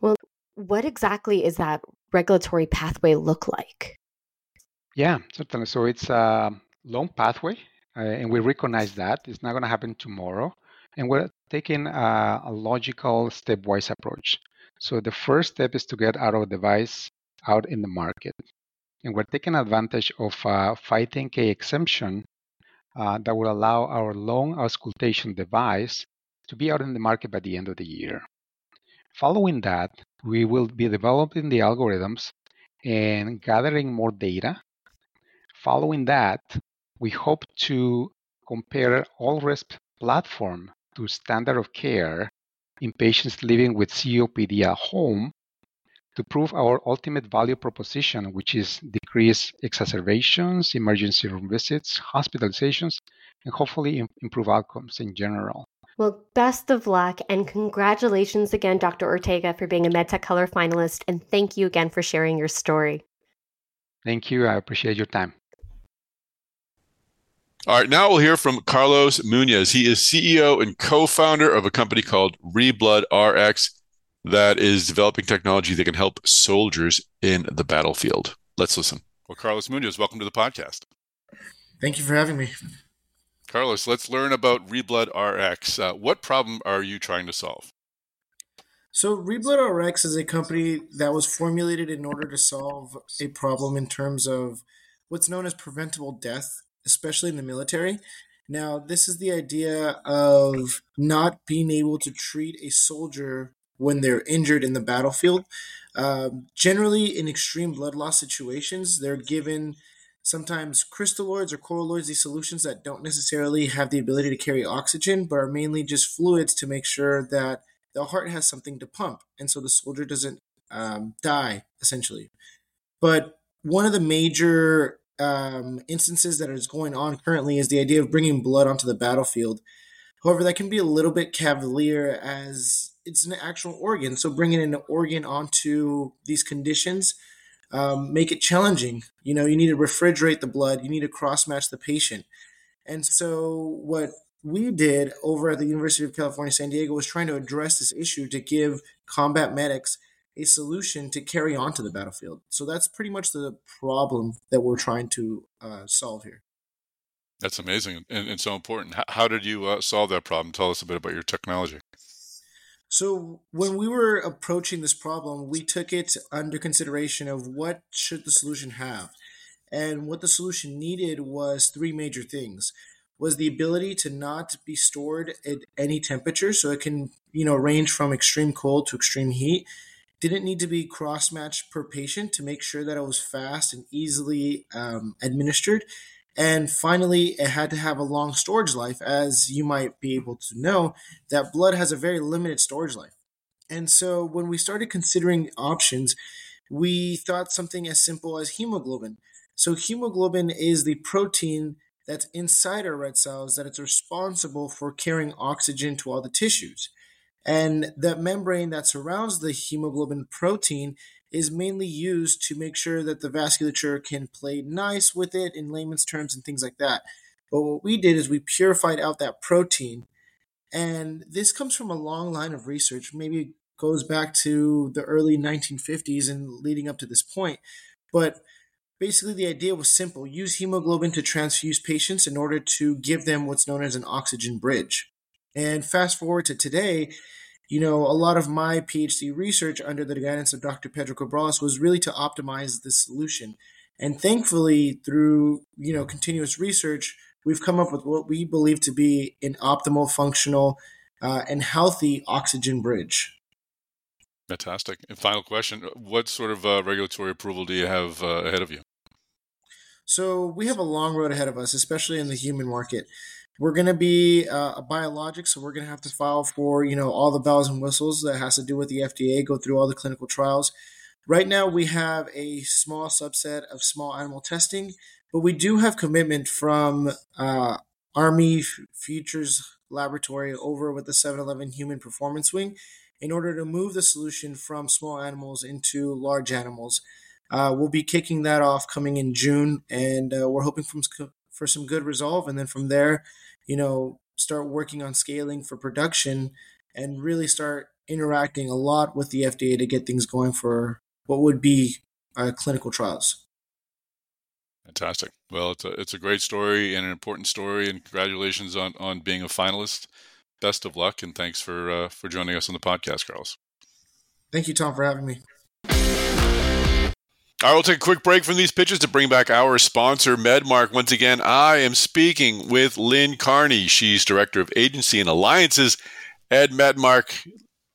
Well, what exactly is that regulatory pathway look like? Yeah, certainly. So it's a long pathway, uh, and we recognize that it's not going to happen tomorrow. And we're taking a, a logical stepwise approach. So the first step is to get our device out in the market. And we're taking advantage of a 510K exemption uh, that will allow our long auscultation device to be out in the market by the end of the year. Following that, we will be developing the algorithms and gathering more data. Following that, we hope to compare AllResp platform to standard of care in patients living with COPD at home to prove our ultimate value proposition, which is decrease exacerbations, emergency room visits, hospitalizations, and hopefully improve outcomes in general. Well, best of luck and congratulations again, Dr. Ortega, for being a MedTech Color finalist. And thank you again for sharing your story. Thank you. I appreciate your time. All right, now we'll hear from Carlos Munoz. He is CEO and co founder of a company called Reblood RX that is developing technology that can help soldiers in the battlefield. Let's listen. Well, Carlos Munoz, welcome to the podcast. Thank you for having me. Carlos, let's learn about Reblood RX. Uh, what problem are you trying to solve? So, Reblood RX is a company that was formulated in order to solve a problem in terms of what's known as preventable death, especially in the military. Now, this is the idea of not being able to treat a soldier when they're injured in the battlefield. Um, generally, in extreme blood loss situations, they're given sometimes crystalloids or colloids, these solutions that don't necessarily have the ability to carry oxygen, but are mainly just fluids to make sure that the heart has something to pump. And so the soldier doesn't um, die, essentially. But one of the major um, instances that is going on currently is the idea of bringing blood onto the battlefield. However, that can be a little bit cavalier as it's an actual organ. So bringing an organ onto these conditions um, make it challenging. You know, you need to refrigerate the blood. You need to cross match the patient. And so what we did over at the University of California, San Diego was trying to address this issue to give combat medics a solution to carry on to the battlefield. So that's pretty much the problem that we're trying to uh, solve here. That's amazing and, and so important. How, how did you uh, solve that problem? Tell us a bit about your technology. So when we were approaching this problem, we took it under consideration of what should the solution have. And what the solution needed was three major things. Was the ability to not be stored at any temperature, so it can, you know, range from extreme cold to extreme heat. Didn't need to be cross matched per patient to make sure that it was fast and easily um, administered. And finally, it had to have a long storage life. As you might be able to know, that blood has a very limited storage life. And so when we started considering options, we thought something as simple as hemoglobin. So hemoglobin is the protein that's inside our red cells that it's responsible for carrying oxygen to all the tissues. And that membrane that surrounds the hemoglobin protein is mainly used to make sure that the vasculature can play nice with it in layman's terms and things like that. But what we did is we purified out that protein. And this comes from a long line of research, maybe goes back to the early 1950s and leading up to this point. But basically, the idea was simple use hemoglobin to transfuse patients in order to give them what's known as an oxygen bridge. And fast forward to today, you know, a lot of my PhD research under the guidance of Dr. Pedro Cabrales was really to optimize the solution. And thankfully, through, you know, continuous research, we've come up with what we believe to be an optimal, functional, uh, and healthy oxygen bridge. Fantastic. And final question What sort of uh, regulatory approval do you have uh, ahead of you? So, we have a long road ahead of us, especially in the human market. We're going to be uh, a biologic, so we're going to have to file for you know all the bells and whistles that has to do with the FDA, go through all the clinical trials. Right now, we have a small subset of small animal testing, but we do have commitment from uh, Army Futures Laboratory over with the 7-Eleven Human Performance Wing in order to move the solution from small animals into large animals. Uh, we'll be kicking that off coming in June, and uh, we're hoping from, for some good resolve. And then from there, you know, start working on scaling for production and really start interacting a lot with the FDA to get things going for what would be uh, clinical trials. Fantastic. Well, it's a, it's a great story and an important story, and congratulations on, on being a finalist. Best of luck, and thanks for uh, for joining us on the podcast, Carlos. Thank you, Tom, for having me. I will take a quick break from these pitches to bring back our sponsor, MedMarc. Once again, I am speaking with Lynn Carney. She's Director of Agency and Alliances at MedMarc.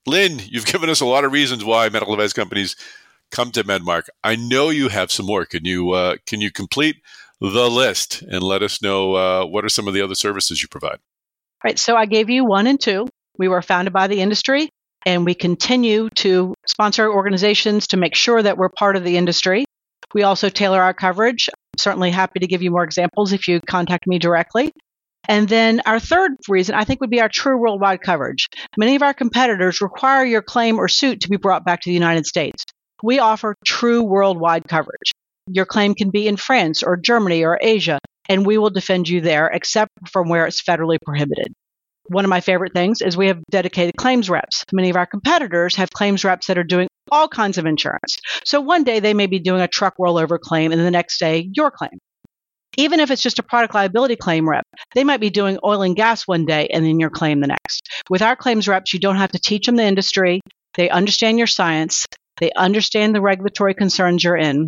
Lynn, you've <laughs> given us a lot of reasons why medical device companies come to MedMarc. I know you have some more. Can you uh, can you complete the list and let us know uh, what are some of the other services you provide? Right. So I gave you one and two. We were founded by the industry and we continue to sponsor organizations to make sure that we're part of the industry. We also tailor our coverage. I'm certainly happy to give you more examples if you contact me directly. And then our third reason, I think, would be our true worldwide coverage. Many of our competitors require your claim or suit to be brought back to the United States. We offer true worldwide coverage. Your claim can be in France or Germany or Asia, and we will defend you there, except from where it's federally prohibited. One of my favorite things is we have dedicated claims reps. Many of our competitors have claims reps that are doing all kinds of insurance. So one day they may be doing a truck rollover claim, and the next day, your claim. Even if it's just a product liability claim rep, they might be doing oil and gas one day and then your claim the next. With our claims reps, you don't have to teach them the industry. They understand your science. They understand the regulatory concerns you're in.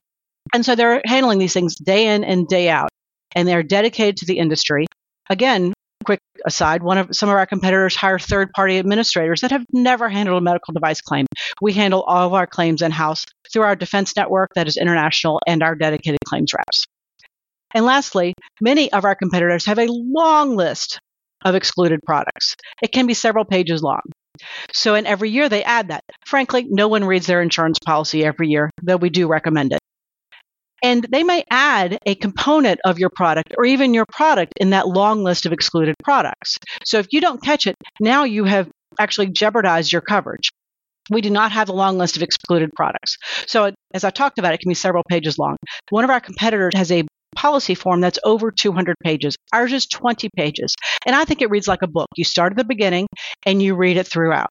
And so they're handling these things day in and day out. And they're dedicated to the industry. Again, quick aside, one of some of our competitors hire third-party administrators that have never handled a medical device claim. We handle all of our claims in-house through our defense network that is international and our dedicated claims reps. And lastly, many of our competitors have a long list of excluded products. It can be several pages long. So, in every year they add that. Frankly, no one reads their insurance policy every year, though we do recommend it. And they may add a component of your product or even your product in that long list of excluded products. So, if you don't catch it, now you have actually jeopardized your coverage. We do not have a long list of excluded products. So, as I talked about, it can be several pages long. One of our competitors has a policy form that's over 200 pages. Ours is 20 pages. And I think it reads like a book. You start at the beginning and you read it throughout.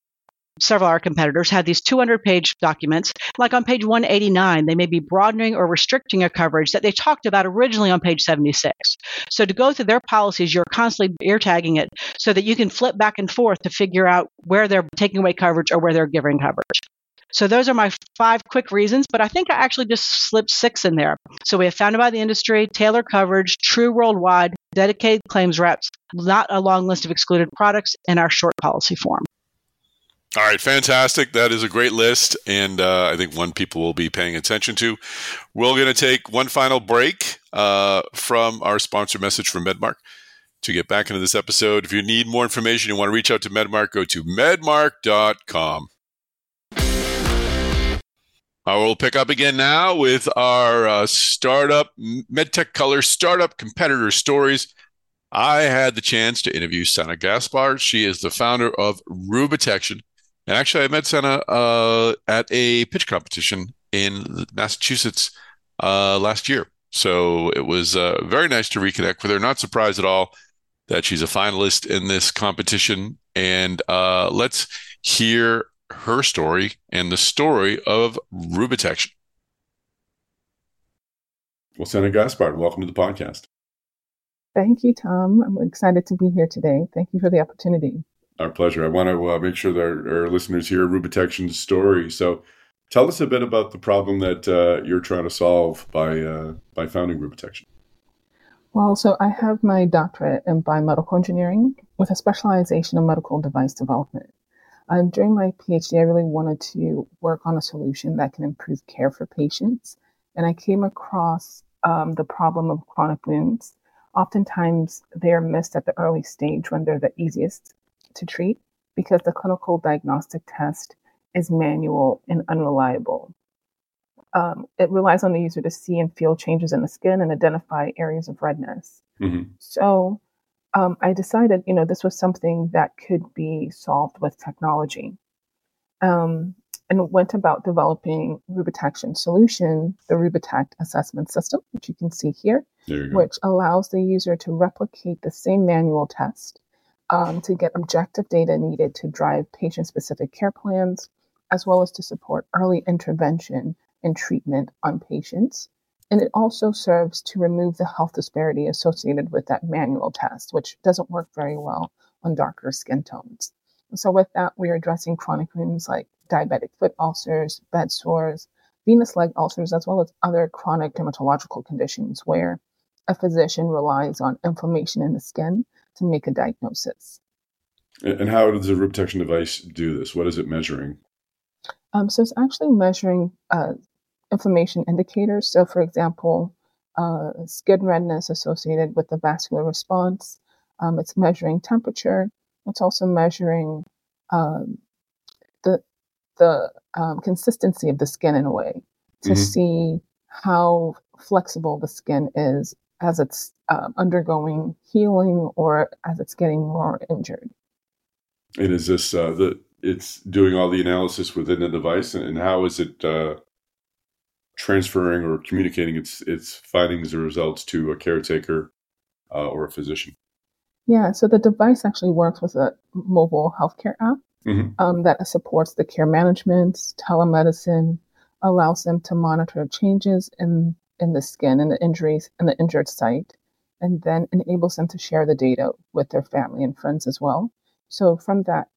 Several of our competitors have these 200 page documents. Like on page 189, they may be broadening or restricting a coverage that they talked about originally on page 76. So to go through their policies, you're constantly ear tagging it so that you can flip back and forth to figure out where they're taking away coverage or where they're giving coverage. So those are my five quick reasons, but I think I actually just slipped six in there. So we have founded by the industry, tailored coverage, true worldwide, dedicated claims reps, not a long list of excluded products, and our short policy form. All right, fantastic. That is a great list, and uh, I think one people will be paying attention to. We're going to take one final break uh, from our sponsor message from MedMarc to get back into this episode. If you need more information, you want to reach out to MedMarc, go to medmarc.com. I will pick up again now with our uh, startup, MedTech Color startup competitor stories. I had the chance to interview Sanna Gaspard. She is the founder of Rubitection. And actually, I met Sanna uh, at a pitch competition in Massachusetts uh, last year. So it was uh, very nice to reconnect with her. Not surprised at all that she's a finalist in this competition. And uh, let's hear her story and the story of Rubitection. Well, Sanna Gaspard, welcome to the podcast. Thank you, Tom. I'm excited to be here today. Thank you for the opportunity. Our pleasure. I want to uh, make sure that our, our, listeners hear Rubitection's story. So, tell us a bit about the problem that uh, you're trying to solve by uh, by founding Rubitection. Well, so I have my doctorate in biomedical engineering with a specialization in medical device development. Um, during my PhD, I really wanted to work on a solution that can improve care for patients. And I came across um, the problem of chronic wounds. Oftentimes, they are missed at the early stage when they're the easiest to treat because the clinical diagnostic test is manual and unreliable. Um, it relies on the user to see and feel changes in the skin and identify areas of redness. Mm-hmm. So, um, I decided, you know, this was something that could be solved with technology. Um, and went about developing Rubitection solution, the Rubitect assessment system, which you can see here, which allows the user to replicate the same manual test um, to get objective data needed to drive patient-specific care plans, as well as to support early intervention and treatment on patients and it also serves to remove the health disparity associated with that manual test, which doesn't work very well on darker skin tones. So, with that, we are addressing chronic wounds like diabetic foot ulcers, bed sores, venous leg ulcers, as well as other chronic dermatological conditions where a physician relies on inflammation in the skin to make a diagnosis. And how does the Rubitection device do this? What is it measuring? Um, so it's actually measuring uh, inflammation indicators. So, for example, uh, skin redness associated with the vascular response. Um, it's measuring temperature. It's also measuring um, the the um, consistency of the skin in a way to mm-hmm. see how flexible the skin is as it's uh, undergoing healing or as it's getting more injured. And is this uh, the it's doing all the analysis within the device, and how is it uh, transferring or communicating its its findings or results to a caretaker uh, or a physician? Yeah, so the device actually works with a mobile healthcare app mm-hmm. um, that supports the care management, telemedicine, allows them to monitor changes in in the skin and the injuries and the injured site, and then enables them to share the data with their family and friends as well. So from that,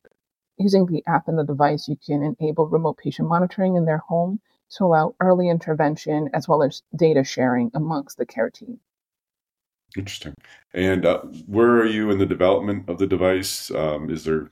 using the app and the device, you can enable remote patient monitoring in their home to allow early intervention as well as data sharing amongst the care team. Interesting. And uh, where are you in the development of the device? Um, is there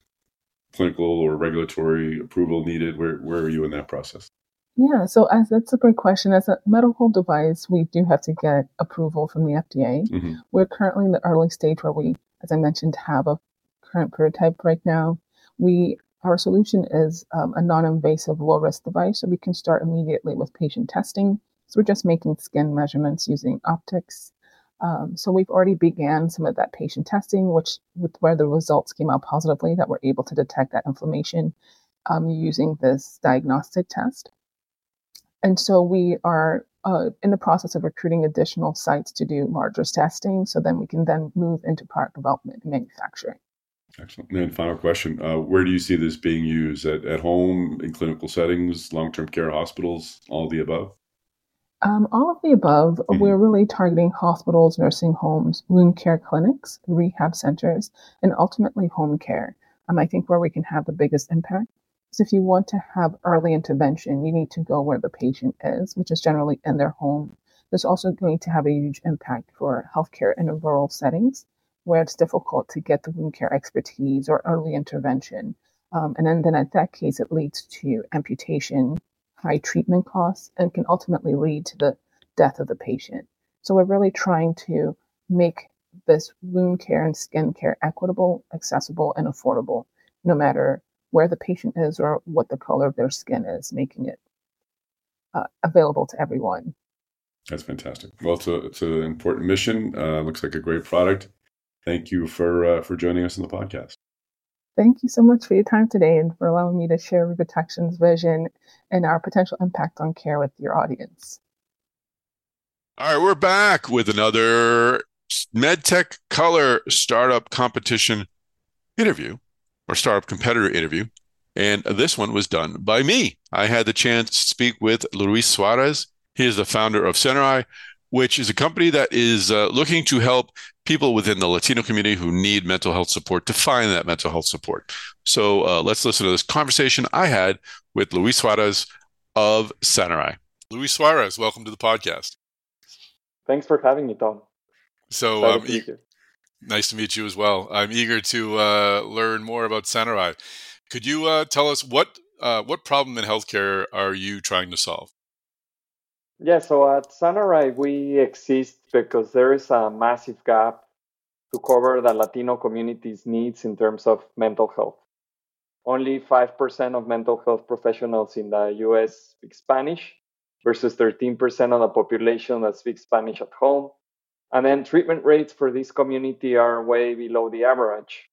clinical or regulatory approval needed? Where where are you in that process? Yeah, so as that's a great question. As a medical device, we do have to get approval from the FDA. Mm-hmm. We're currently in the early stage where we, as I mentioned, have a current prototype right now. We our solution is um, a non-invasive low-risk device, so we can start immediately with patient testing. So we're just making skin measurements using optics. Um, so we've already began some of that patient testing, which with where the results came out positively, that we're able to detect that inflammation um, using this diagnostic test. And so we are uh, in the process of recruiting additional sites to do larger testing, so then we can then move into product development and manufacturing. Excellent. And then final question: uh, Where do you see this being used? At, at home, in clinical settings, long-term care hospitals, all the above? Um, all of the above. Mm-hmm. We're really targeting hospitals, nursing homes, wound care clinics, rehab centers, and ultimately home care. Um, I think where we can have the biggest impact is if you want to have early intervention, you need to go where the patient is, which is generally in their home. There's also going to have a huge impact for healthcare in rural settings where it's difficult to get the wound care expertise or early intervention. Um, and then, then at that case, it leads to amputation, high treatment costs, and can ultimately lead to the death of the patient. So we're really trying to make this wound care and skin care equitable, accessible, and affordable, no matter where the patient is or what the color of their skin is, making it uh, available to everyone. That's fantastic. Well, it's, a, it's an important mission. Uh, looks like a great product thank you for uh, for joining us on the podcast. Thank you so much for your time today and for allowing me to share Rubitection's vision and our potential impact on care with your audience. All right, we're back with another MedTech Color Startup Competition interview or startup competitor interview. And this one was done by me. I had the chance to speak with Luis Suarez. He is the founder of Sanarai, which is a company that is uh, looking to help people within the Latino community who need mental health support to find that mental health support. So uh, let's listen to this conversation I had with Luis Suarez of Sanarai. Luis Suarez, welcome to the podcast. Thanks for having me, Tom. So um, nice to meet you as well. I'm eager to uh, learn more about Sanarai. Could you uh, tell us what uh, what problem in healthcare are you trying to solve? Yeah, so at Sanarai, we exist because there is a massive gap to cover the Latino community's needs in terms of mental health. Only 5% of mental health professionals in the US speak Spanish versus 13% of the population that speaks Spanish at home. And then treatment rates for this community are way below the average.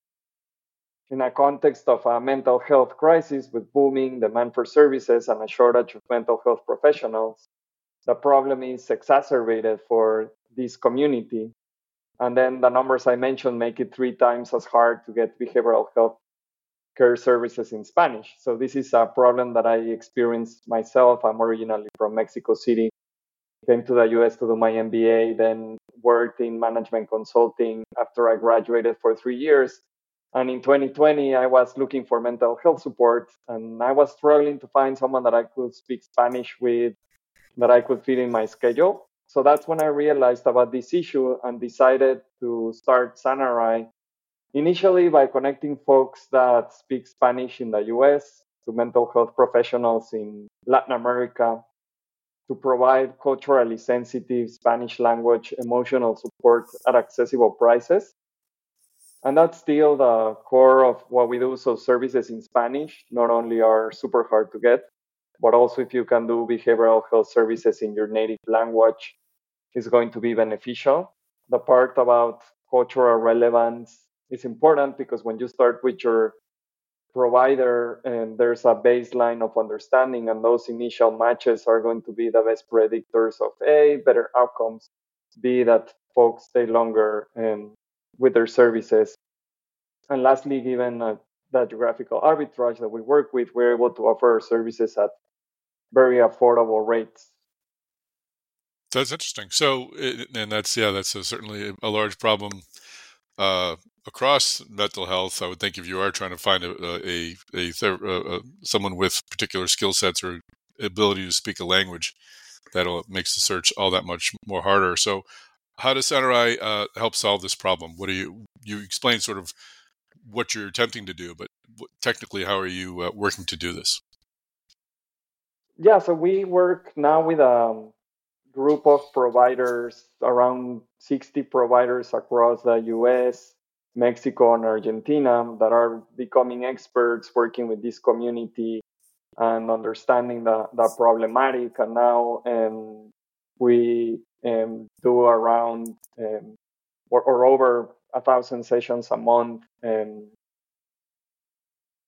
In a context of a mental health crisis with booming demand for services and a shortage of mental health professionals, the problem is exacerbated for this community. And then the numbers I mentioned make it three times as hard to get behavioral health care services in Spanish. So this is a problem that I experienced myself. I'm originally from Mexico City. Came to the US to do my MBA, then worked in management consulting after I graduated for three years. And in 2020, I was looking for mental health support and I was struggling to find someone that I could speak Spanish with that I could fit in my schedule. So that's when I realized about this issue and decided to start Sanarai initially by connecting folks that speak Spanish in the US to mental health professionals in Latin America to provide culturally sensitive Spanish language emotional support at accessible prices. And that's still the core of what we do. So services in Spanish not only are super hard to get, but also if you can do behavioral health services in your native language is going to be beneficial. The part about cultural relevance is important because when you start with your provider and there's a baseline of understanding and those initial matches are going to be the best predictors of a better outcomes b that folks stay longer and with their services and lastly given uh, the geographical arbitrage that we work with we're able to offer services at very affordable rates. That's interesting. So, and that's yeah, that's a, certainly a large problem uh, across mental health. I would think if you are trying to find a a, a, a, a someone with particular skill sets or ability to speak a language, that'll makes the search all that much more harder. So, How does Sanarai uh, help solve this problem? What do you you explain sort of what you're attempting to do, but technically, how are you uh, working to do this? Yeah, so we work now with a group of providers, around 60 providers across the US, Mexico, and Argentina that are becoming experts working with this community and understanding the, the problematic. And now um, we um, do around um, or, or, over a thousand sessions a month um,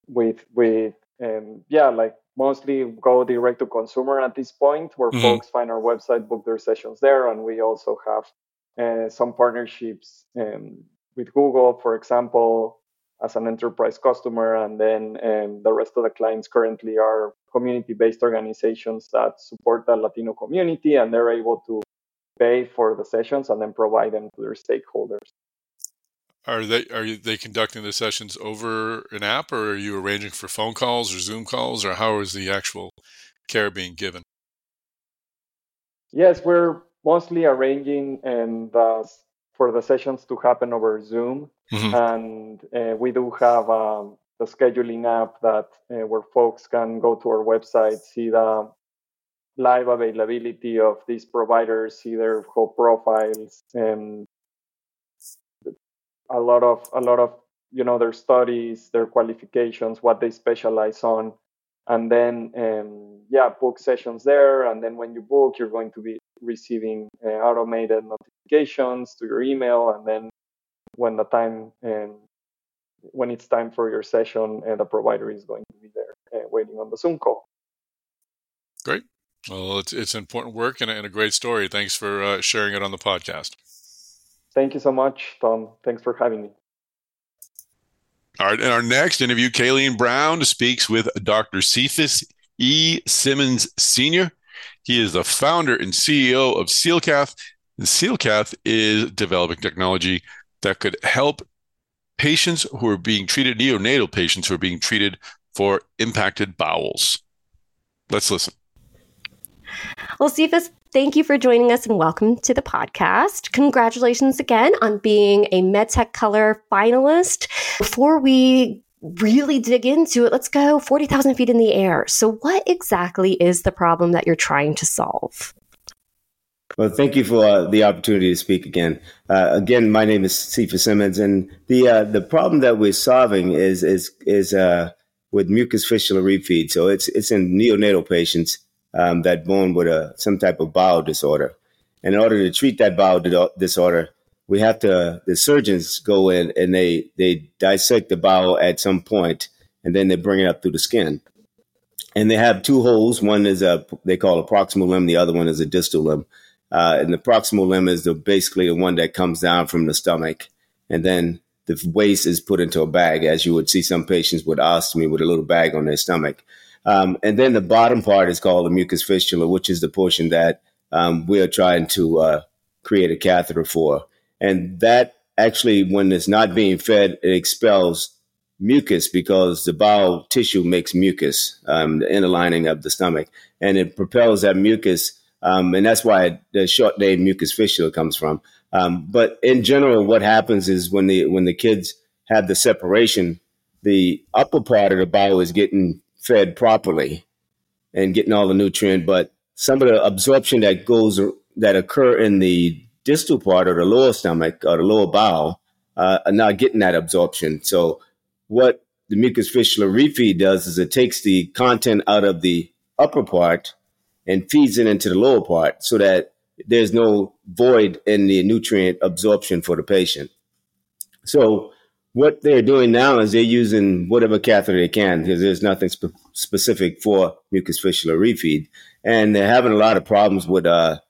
with with um, yeah like mostly go direct to consumer at this point where mm-hmm. folks find our website book their sessions there and we also have uh, some partnerships um, with google for example as an enterprise customer and then um, the rest of the clients currently are community-based organizations that support the latino community and they're able to pay for the sessions and then provide them to their stakeholders are they are they conducting the sessions over an app, or are you arranging for phone calls or Zoom calls, or how is the actual care being given? Yes, we're mostly arranging and for the sessions to happen over Zoom, mm-hmm. and uh, we do have um, the scheduling app that uh, where folks can go to our website, see the live availability of these providers, see their whole profiles, and a lot of a lot of you know their studies, their qualifications, what they specialize on, and then um, yeah, book sessions there. And then when you book, you're going to be receiving uh, automated notifications to your email, and then when the time and when it's time for your session, and the provider is going to be there uh, waiting on the Zoom call. Great. Well, it's it's important work and a, and a great story. Thanks for uh, sharing it on the podcast. Thank you so much, Tom. Thanks for having me. All right. In our next interview, Kayleen Brown speaks with Dr. Cephas E. Simmons Sr. He is the founder and CEO of SealCath. And SealCath is developing technology that could help patients who are being treated, neonatal patients who are being treated for impacted bowels. Let's listen. Well, Cephas, thank you for joining us and welcome to the podcast. Congratulations again on being a MedTech Color finalist. Before we really dig into it, let's go 40,000 feet in the air. So, what exactly is the problem that you're trying to solve? Well, thank you for uh, the opportunity to speak again. Uh, again, my name is Cephas Simmons, and the uh, the problem that we're solving is is is uh, with mucus fistula refeed. So it's it's in neonatal patients, um, that born with a some type of bowel disorder. And in order to treat that bowel di- disorder, we have to the surgeons go in and they they dissect the bowel at some point, and then they bring it up through the skin. And they have two holes. One is a they call a proximal limb. The other one is a distal limb. Uh, and the proximal limb is the basically the one that comes down from the stomach, and then the waste is put into a bag, as you would see some patients with ostomy with a little bag on their stomach. Um, and then the bottom part is called the mucus fistula, which is the portion that um, we are trying to uh, create a catheter for. And that actually, when it's not being fed, it expels mucus because the bowel tissue makes mucus, um, the inner lining of the stomach, and it propels that mucus. Um, and that's why the short name mucus fistula comes from. Um, but in general, what happens is when the when the kids have the separation, the upper part of the bowel is getting fed properly and getting all the nutrient, but some of the absorption that goes that occur in the distal part or the lower stomach or the lower bowel uh, are not getting that absorption. So what the mucus fistula refeed does is it takes the content out of the upper part and feeds it into the lower part so that there's no void in the nutrient absorption for the patient. So what they're doing now is they're using whatever catheter they can because there's nothing spe- specific for mucus fistula refeed, and they're having a lot of problems with uh,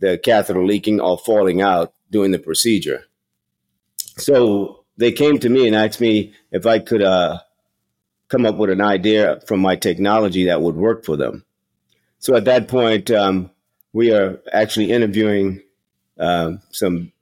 the catheter leaking or falling out during the procedure. So they came to me and asked me if I could uh, come up with an idea from my technology that would work for them. So at that point, um, we are actually interviewing uh, some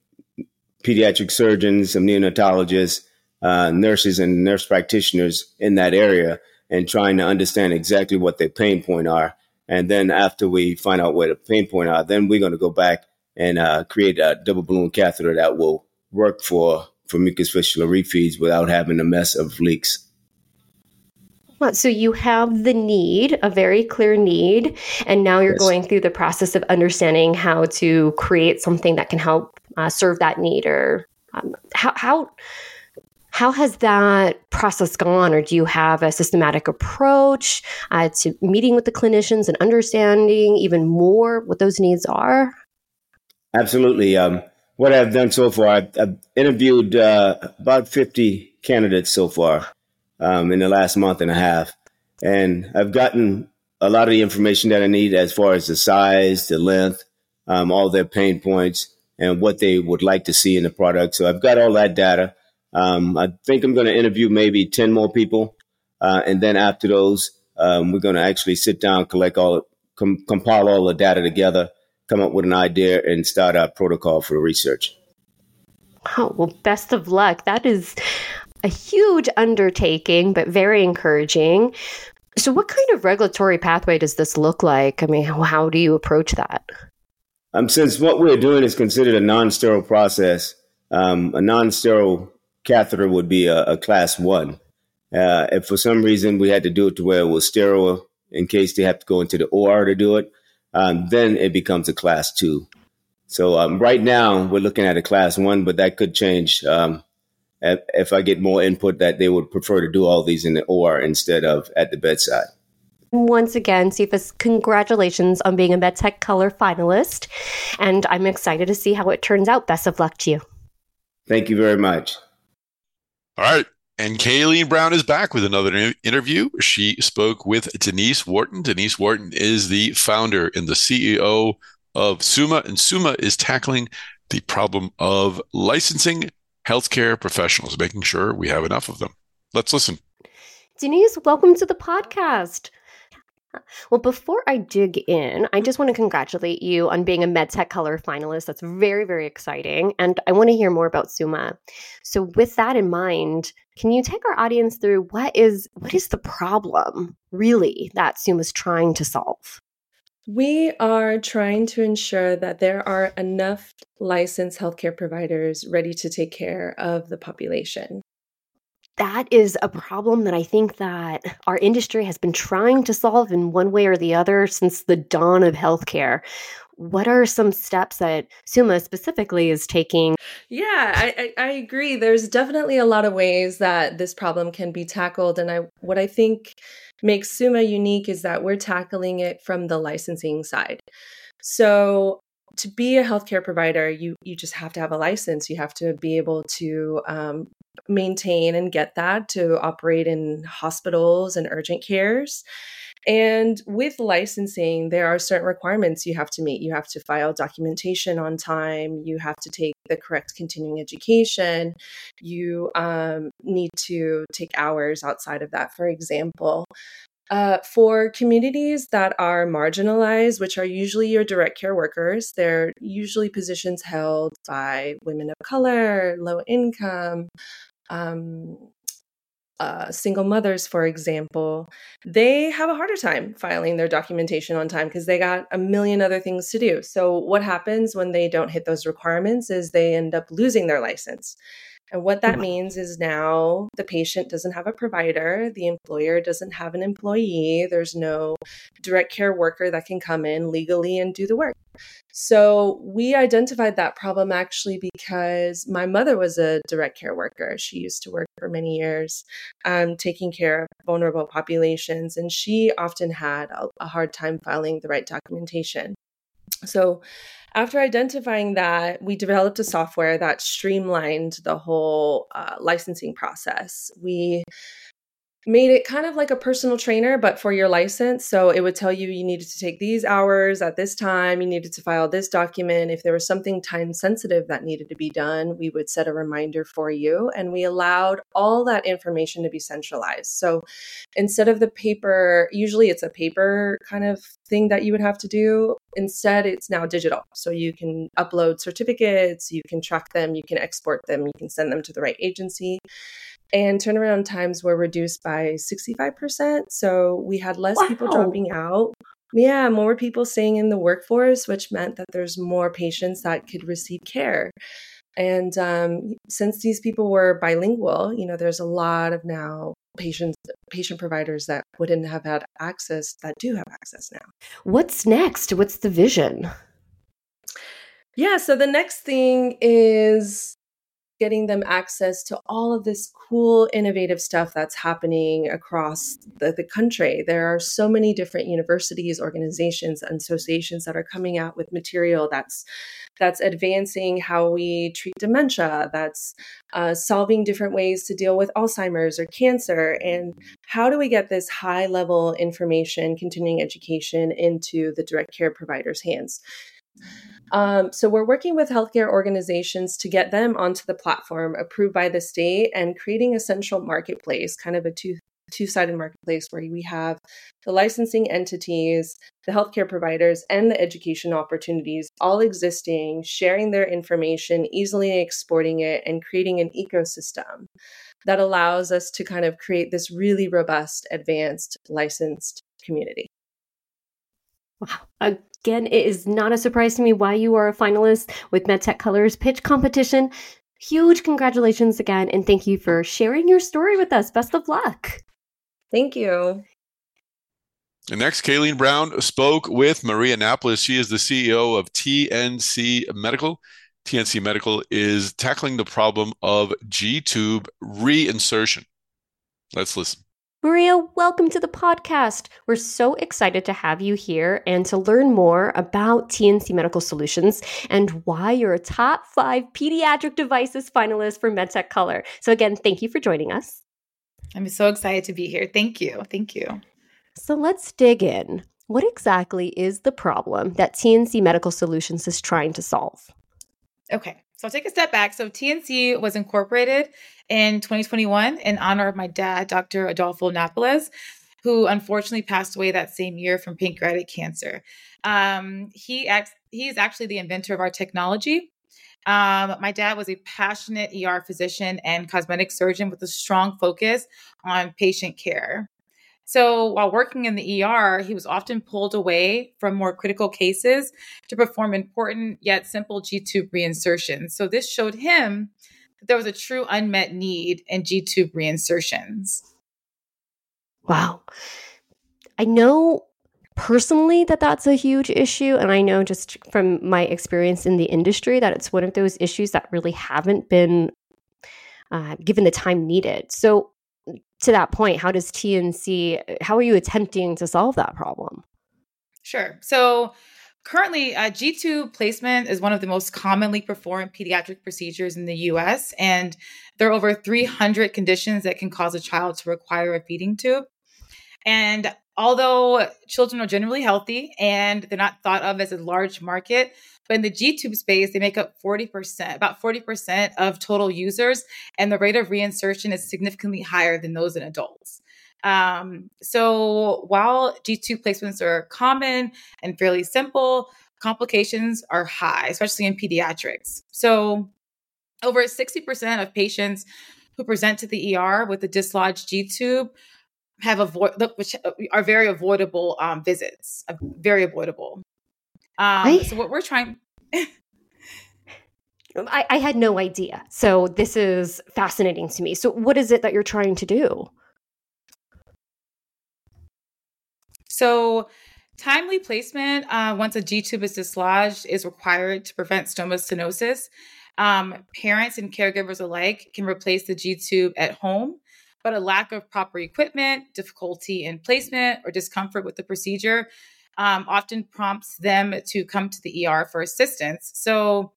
pediatric surgeons, some neonatologists, uh, nurses and nurse practitioners in that area and trying to understand exactly what their pain point are. And then after we find out where the pain point are, then we're going to go back and uh, create a double balloon catheter that will work for for mucus fistula refeeds without having a mess of leaks. So you have the need, a very clear need, and now you're yes. going through the process of understanding how to create something that can help uh, serve that need. Or um, how how how has that process gone, or do you have a systematic approach uh, to meeting with the clinicians and understanding even more what those needs are? Absolutely. Um, what I've done so far, I've, I've interviewed uh, about 50 candidates so far um, in the last month and a half. And I've gotten a lot of the information that I need as far as the size, the length, um, all their pain points, and what they would like to see in the product. So I've got all that data. Um, I think I'm going to interview maybe 10 more people. Uh, and then after those, um, we're going to actually sit down, collect all, com- compile all the data together, come up with an idea, and start our protocol for research. Oh, well, best of luck. That is a huge undertaking, but very encouraging. So, what kind of regulatory pathway does this look like? I mean, how do you approach that? Um, since what we're doing is considered a non sterile process, um, a non sterile catheter would be a, a class one. Uh, if for some reason we had to do it to where it was sterile in case they have to go into the OR to do it, um, then it becomes a class two. So um, right now we're looking at a class one, but that could change um, if I get more input that they would prefer to do all these in the OR instead of at the bedside. Once again, Cephas, congratulations on being a MedTech Color finalist. And I'm excited to see how it turns out. Best of luck to you. Thank you very much. All right. And Kayleen Brown is back with another interview. She spoke with Denise Wharton. Denise Wharton is the founder and the CEO of Suma, and Suma is tackling the problem of licensing healthcare professionals, making sure we have enough of them. Let's listen. Denise, welcome to the podcast. Well, before I dig in, I just want to congratulate you on being a MedTech Color finalist. That's very, very exciting. And I want to hear more about Summa. So with that in mind, can you take our audience through what is what is the problem really that Summa's trying to solve? We are trying to ensure that there are enough licensed healthcare providers ready to take care of the population. That is a problem that I think that our industry has been trying to solve in one way or the other since the dawn of healthcare. What are some steps that Summa specifically is taking? Yeah, I, I, I agree. There's definitely a lot of ways that this problem can be tackled, and I what I think makes Suma unique is that we're tackling it from the licensing side. So to be a healthcare provider, you you just have to have a license. You have to be able to um, maintain and get that to operate in hospitals and urgent cares. And with licensing, there are certain requirements you have to meet. You have to file documentation on time. You have to take the correct continuing education. You um, need to take hours outside of that, for example. Uh, for communities that are marginalized, which are usually your direct care workers, they're usually positions held by women of color, low income, um, uh, single mothers, for example, they have a harder time filing their documentation on time because they got a million other things to do. So, what happens when they don't hit those requirements is they end up losing their license. And what that means is now the patient doesn't have a provider, the employer doesn't have an employee, there's no direct care worker that can come in legally and do the work. So we identified that problem actually because my mother was a direct care worker. She used to work for many years um, taking care of vulnerable populations, and she often had a, a hard time filing the right documentation. So after identifying that, we developed a software that streamlined the whole uh, licensing process. We made it kind of like a personal trainer, but for your license. So it would tell you you needed to take these hours at this time, you needed to file this document. If there was something time sensitive that needed to be done, we would set a reminder for you. And we allowed all that information to be centralized. So instead of the paper, usually it's a paper kind of thing that you would have to do. Instead, it's now digital. So you can upload certificates, you can track them, you can export them, you can send them to the right agency and turnaround times were reduced by 65%. So we had less wow. people dropping out. Yeah, more people staying in the workforce, which meant that there's more patients that could receive care. And um, since these people were bilingual, you know, there's a lot of now patients, patient providers that wouldn't have had access that do have access now. What's next? What's the vision? Yeah, so the next thing is getting them access to all of this cool, innovative stuff that's happening across the, the, country. There are so many different universities, organizations, and associations that are coming out with material that's that's advancing how we treat dementia, that's uh, solving different ways to deal with Alzheimer's or cancer, and how do we get this high level information, continuing education into the direct care providers' hands. Um, so we're working with healthcare organizations to get them onto the platform approved by the state and creating a central marketplace, kind of a two two sided marketplace where we have the licensing entities, the healthcare providers, and the education opportunities all existing, sharing their information, easily exporting it, and creating an ecosystem that allows us to kind of create this really robust, advanced, licensed community. Wow. Again, it is not a surprise to me why you are a finalist with MedTech Colors Pitch Competition. Huge congratulations again, and thank you for sharing your story with us. Best of luck. Thank you. And next, Kayleen Brown spoke with Maria Napoles. She is the CEO of TNC Medical. TNC Medical is tackling the problem of G tube reinsertion. Let's listen. Maria, welcome to the podcast. We're so excited to have you here and to learn more about TNC Medical Solutions and why you're a top five pediatric devices finalist for MedTech Color. So, again, thank you for joining us. I'm so excited to be here. Thank you. Thank you. So, let's dig in. What exactly is the problem that TNC Medical Solutions is trying to solve? Okay. So I'll take a step back. So TNC was incorporated in 2021 in honor of my dad, Dr. Adolfo Napoles, who unfortunately passed away that same year from pancreatic cancer. Um, he act- he's actually the inventor of our technology. Um, my dad was a passionate ER physician and cosmetic surgeon with a strong focus on patient care. So while working in the ER, he was often pulled away from more critical cases to perform important yet simple G tube reinsertions. So this showed him that there was a true unmet need in G tube reinsertions. Wow. I know personally that that's a huge issue. And I know just from my experience in the industry that it's one of those issues that really haven't been uh, given the time needed. So, to that point, how does TNC, how are you attempting to solve that problem? Sure. So currently, uh, G tube placement is one of the most commonly performed pediatric procedures in the US, and there are over 300 conditions that can cause a child to require a feeding tube. And although children are generally healthy and they're not thought of as a large market, but in the G tube space, they make up 40%, about 40% of total users, and the rate of reinsertion is significantly higher than those in adults. Um, so while G tube placements are common and fairly simple, complications are high, especially in pediatrics. So over 60% of patients who present to the ER with a dislodged G tube have avoid which are very avoidable um, visits, very avoidable. Um, I, so what we're trying. <laughs> I, I had no idea. So this is fascinating to me. So what is it that you're trying to do? So timely placement uh, once a G tube is dislodged is required to prevent stoma stenosis. Um, parents and caregivers alike can replace the G tube at home, but a lack of proper equipment, difficulty in placement, or discomfort with the procedure um, often prompts them to come to the ER for assistance. So,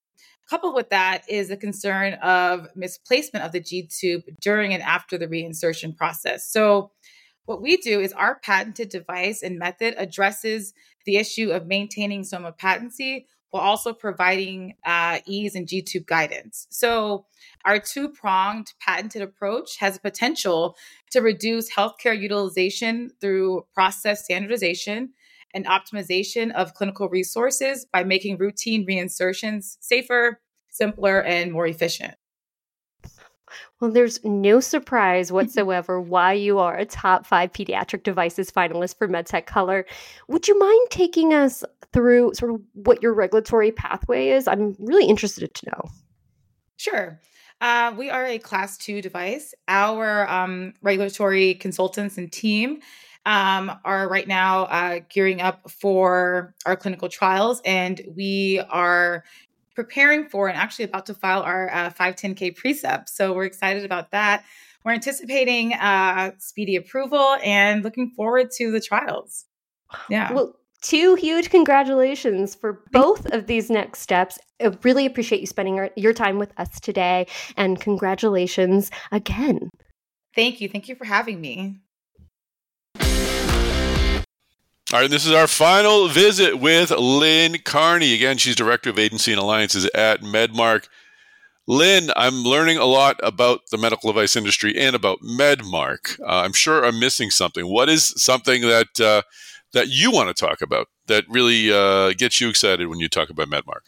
coupled with that is the concern of misplacement of the G tube during and after the reinsertion process. So, what we do is our patented device and method addresses the issue of maintaining stoma patency while also providing uh, ease and G tube guidance. So, our two pronged patented approach has potential to reduce healthcare utilization through process standardization and optimization of clinical resources by making routine reinsertions safer, simpler, and more efficient. Well, there's no surprise <laughs> whatsoever why you are a top five pediatric devices finalist for MedTech Color. Would you mind taking us through sort of what your regulatory pathway is? I'm really interested to know. Sure. Uh, we are a class two device. Our um, regulatory consultants and team um, are right now uh, gearing up for our clinical trials, and we are preparing for and actually about to file our uh, 510K precept. So we're excited about that. We're anticipating uh, speedy approval and looking forward to the trials. Yeah. Well, two huge congratulations for both of these next steps. I really appreciate you spending our, your time with us today and congratulations again. Thank you. Thank you for having me. All right, this is our final visit with Lynn Carney. Again, she's Director of Agency and Alliances at MedMarc. Lynn, I'm learning a lot about the medical device industry and about MedMarc. Uh, I'm sure I'm missing something. What is something that uh, that you want to talk about that really uh, gets you excited when you talk about MedMarc?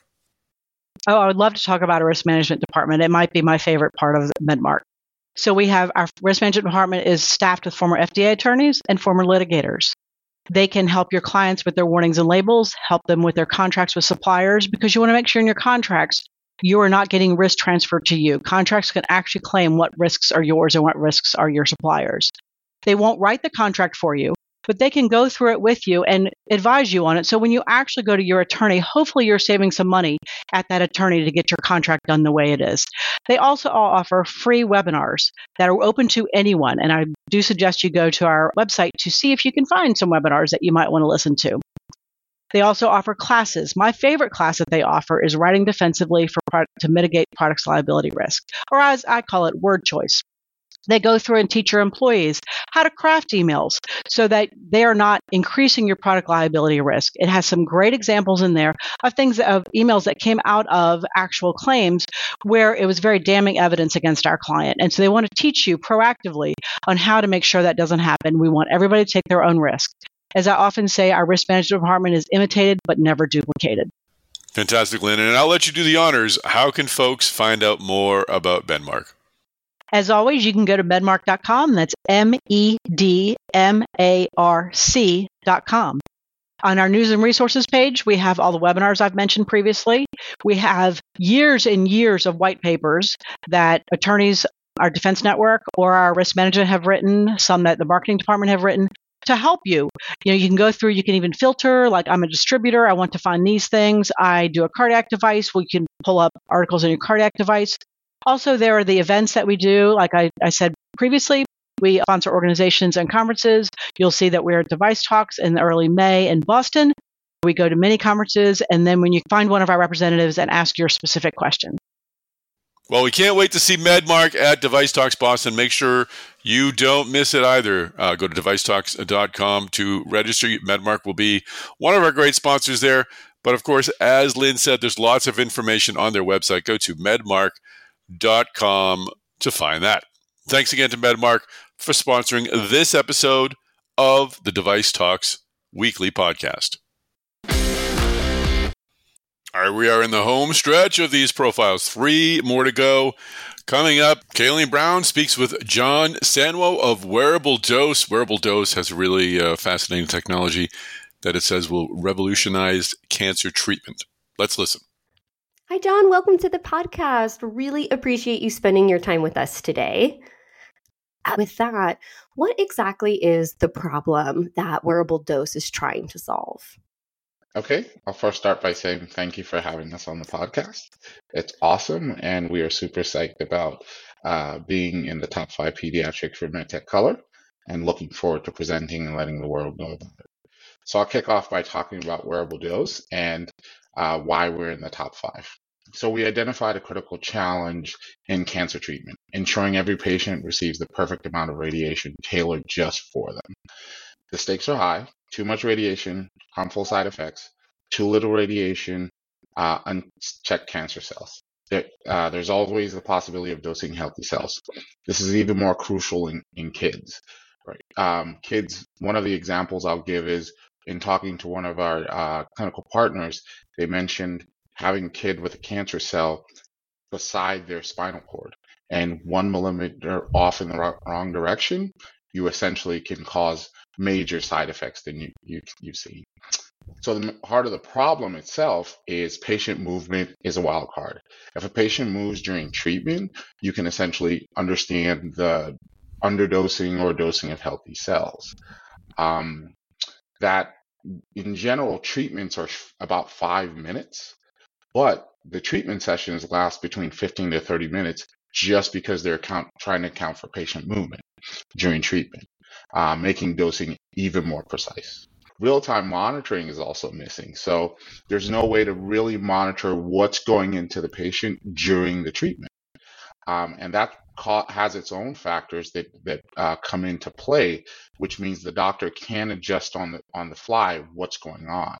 Oh, I would love to talk about a risk management department. It might be my favorite part of MedMarc. So we have our risk management department is staffed with former FDA attorneys and former litigators. They can help your clients with their warnings and labels, help them with their contracts with suppliers, because you want to make sure in your contracts you are not getting risk transferred to you. Contracts can actually claim what risks are yours and what risks are your suppliers. They won't write the contract for you, but they can go through it with you and advise you on it. So when you actually go to your attorney, hopefully you're saving some money at that attorney to get your contract done the way it is. They also all offer free webinars that are open to anyone. And I do suggest you go to our website to see if you can find some webinars that you might want to listen to. They also offer classes. My favorite class that they offer is writing defensively for product, to mitigate products liability risk, or as I call it, word choice. They go through and teach your employees how to craft emails so that they are not increasing your product liability risk. It has some great examples in there of things of emails that came out of actual claims where it was very damning evidence against our client. And so they want to teach you proactively on how to make sure that doesn't happen. We want everybody to take their own risk. As I often say, our risk management department is imitated but never duplicated. Fantastic, Lynn. And I'll let you do the honors. How can folks find out more about MedMarc? As always, you can go to medmarc.com. That's M E D M A R C.com. On our news and resources page, we have all the webinars I've mentioned previously. We have years and years of white papers that attorneys, our defense network, or our risk management have written, some that the marketing department have written to help you. You know, you can go through, you can even filter, like I'm a distributor, I want to find these things. I do a cardiac device. We can pull up articles on your cardiac device. Also, there are the events that we do. Like I, I said previously, we sponsor organizations and conferences. You'll see that we're at DeviceTalks in early May in Boston. We go to many conferences, and then when you find one of our representatives and ask your specific question. Well, we can't wait to see MedMarc at DeviceTalks Boston. Make sure you don't miss it either. Uh, go to devicetalks.com to register. MedMarc will be one of our great sponsors there. But of course, as Lynn said, there's lots of information on their website. Go to medmarc.com to find that. Thanks again to MedMarc for sponsoring this episode of the DeviceTalks weekly podcast. All right, we are in the home stretch of these profiles. Three more to go. Coming up, Kayleen Brown speaks with John Sanwo of Wearable Dose. Wearable Dose has a really uh, fascinating technology that it says will revolutionize cancer treatment. Let's listen. Hi, John. Welcome to the podcast. Really appreciate you spending your time with us today. Uh, with that, what exactly is the problem that Wearable Dose is trying to solve? Okay, I'll first start by saying thank you for having us on the podcast. It's awesome, and we are super psyched about uh, being in the top five pediatric for MedTech Color and looking forward to presenting and letting the world know about it. So I'll kick off by talking about wearable dose and uh, why we're in the top five. So we identified a critical challenge in cancer treatment, ensuring every patient receives the perfect amount of radiation tailored just for them. The stakes are high, too much radiation, harmful side effects, too little radiation, uh, unchecked cancer cells. There, uh, there's always the possibility of dosing healthy cells. This is even more crucial in, in kids. Right? Um, kids, one of the examples I'll give is in talking to one of our uh, clinical partners, they mentioned having a kid with a cancer cell beside their spinal cord. and one millimeter off in the wrong direction, you essentially can cause major side effects than you, you, you've seen. So the heart of the problem itself is patient movement is a wild card. If a patient moves during treatment, you can essentially understand the underdosing or dosing of healthy cells. Um, that in general, treatments are about five minutes, but the treatment sessions last between 15 to 30 minutes just because they're count, trying to account for patient movement during treatment, uh, making dosing even more precise. Real time monitoring is also missing. So there's no way to really monitor what's going into the patient during the treatment. Um, and that has its own factors that that uh, come into play, which means the doctor can adjust on the on the fly what's going on.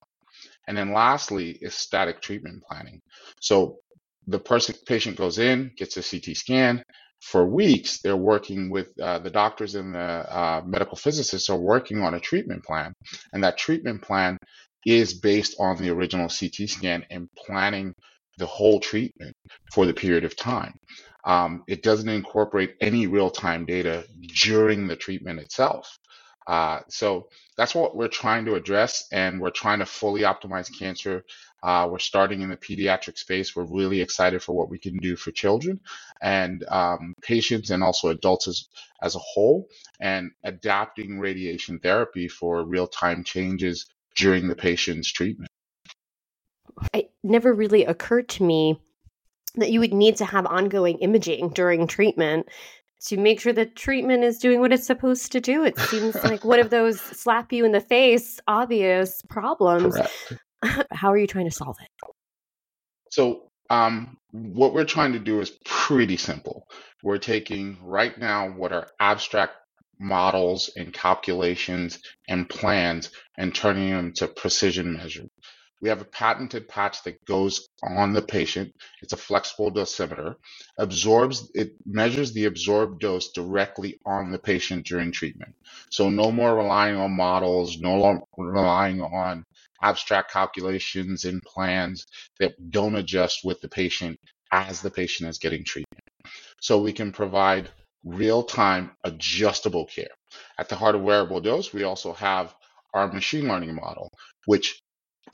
And then lastly is static treatment planning. So the person patient goes in, gets a CT scan. For weeks, they're working with uh, the doctors and the uh, medical physicists are working on a treatment plan, and that treatment plan is based on the original CT scan and planning the whole treatment for the period of time. Um, it doesn't incorporate any real time data during the treatment itself. Uh, so that's what we're trying to address, and we're trying to fully optimize cancer. Uh, we're starting in the pediatric space. We're really excited for what we can do for children and um, patients, and also adults as, as a whole, and adapting radiation therapy for real time changes during the patient's treatment. It never really occurred to me that you would need to have ongoing imaging during treatment to make sure the treatment is doing what it's supposed to do. It seems <laughs> like one of those slap you in the face obvious problems. <laughs> How are you trying to solve it? So, um, what we're trying to do is pretty simple. We're taking right now what are abstract models and calculations and plans and turning them to precision measure we have a patented patch that goes on the patient. It's a flexible dosimeter, absorbs, it measures the absorbed dose directly on the patient during treatment. So no more relying on models, no longer relying on abstract calculations and plans that don't adjust with the patient as the patient is getting treatment. So we can provide real-time adjustable care. At the heart of wearable dose, we also have our machine learning model, which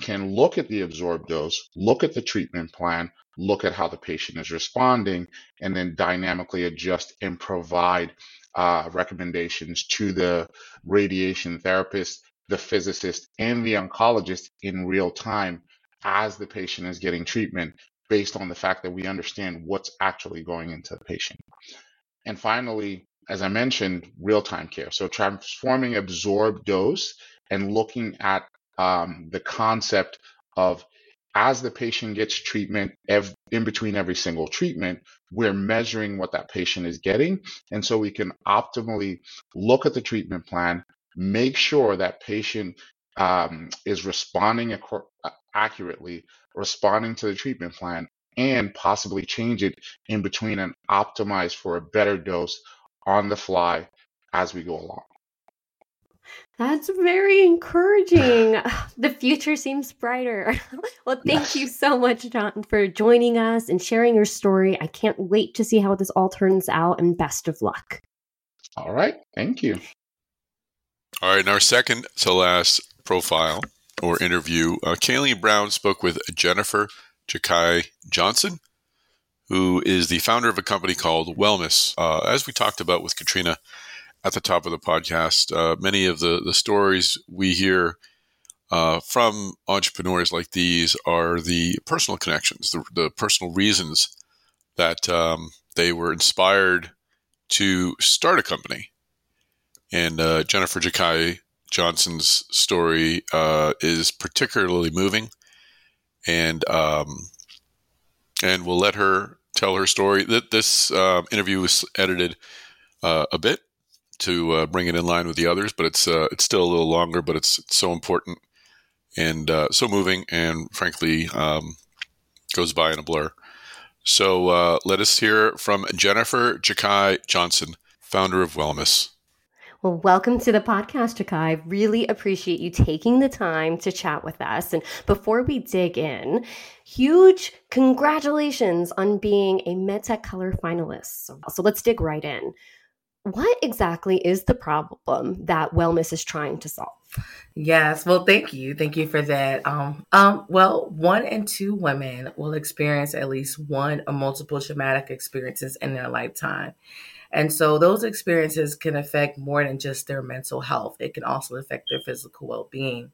can look at the absorbed dose, look at the treatment plan, look at how the patient is responding, and then dynamically adjust and provide uh, recommendations to the radiation therapist, the physicist, and the oncologist in real time as the patient is getting treatment based on the fact that we understand what's actually going into the patient. And finally, as I mentioned, real time care. So transforming absorbed dose and looking at um, the concept of as the patient gets treatment ev- in between every single treatment, we're measuring what that patient is getting. And so we can optimally look at the treatment plan, make sure that patient um, is responding ac- accurately, responding to the treatment plan, and possibly change it in between and optimize for a better dose on the fly as we go along. That's very encouraging. <sighs> <sighs> the future seems brighter. <laughs> well, thank yes. you so much, John, for joining us and sharing your story. I can't wait to see how this all turns out, and best of luck. All right. Thank you. All right. In our second to last profile or interview, uh, Kayleen Brown spoke with Jennifer Jakai Johnson, who is the founder of a company called Wellness. Uh, as we talked about with Katrina, at the top of the podcast. Uh, many of the, the stories we hear uh, from entrepreneurs like these are the personal connections, the, the personal reasons that um, they were inspired to start a company. And uh, Jennifer Jakai Johnson's story uh, is particularly moving, and um, and we'll let her tell her story. That this uh, interview was edited uh, a bit to uh, bring it in line with the others, but it's uh, it's still a little longer, but it's, it's so important and uh, so moving, and frankly, um, goes by in a blur. So uh, let us hear from Jennifer Jakai Johnson, founder of Wellness. Well, welcome to the podcast, Chakai. Really appreciate you taking the time to chat with us. And before we dig in, huge congratulations on being a MedTech Color finalist. So, so let's dig right in. What exactly is the problem that Wellness is trying to solve? Yes, well, thank you, thank you for that. Um, um, well, one in two women will experience at least one or multiple traumatic experiences in their lifetime. And so those experiences can affect more than just their mental health. It can also affect their physical well being.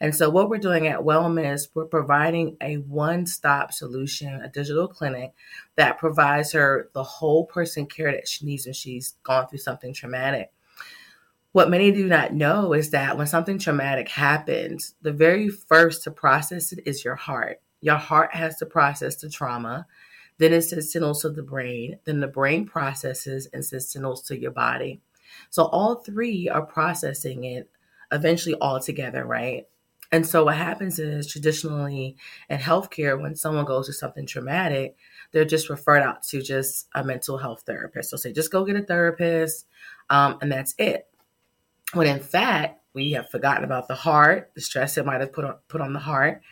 And so, what we're doing at Wellness, we're providing a one stop solution, a digital clinic that provides her the whole person care that she needs when she's gone through something traumatic. What many do not know is that when something traumatic happens, the very first to process it is your heart. Your heart has to process the trauma. Then it sends signals to the brain. Then the brain processes and sends signals to your body. So all three are processing it eventually all together, right? And so what happens is traditionally in healthcare, when someone goes through something traumatic, they're just referred out to just a mental health therapist. So say, just go get a therapist, um, and that's it. When in fact, we have forgotten about the heart, the stress it might have put on, put on the heart.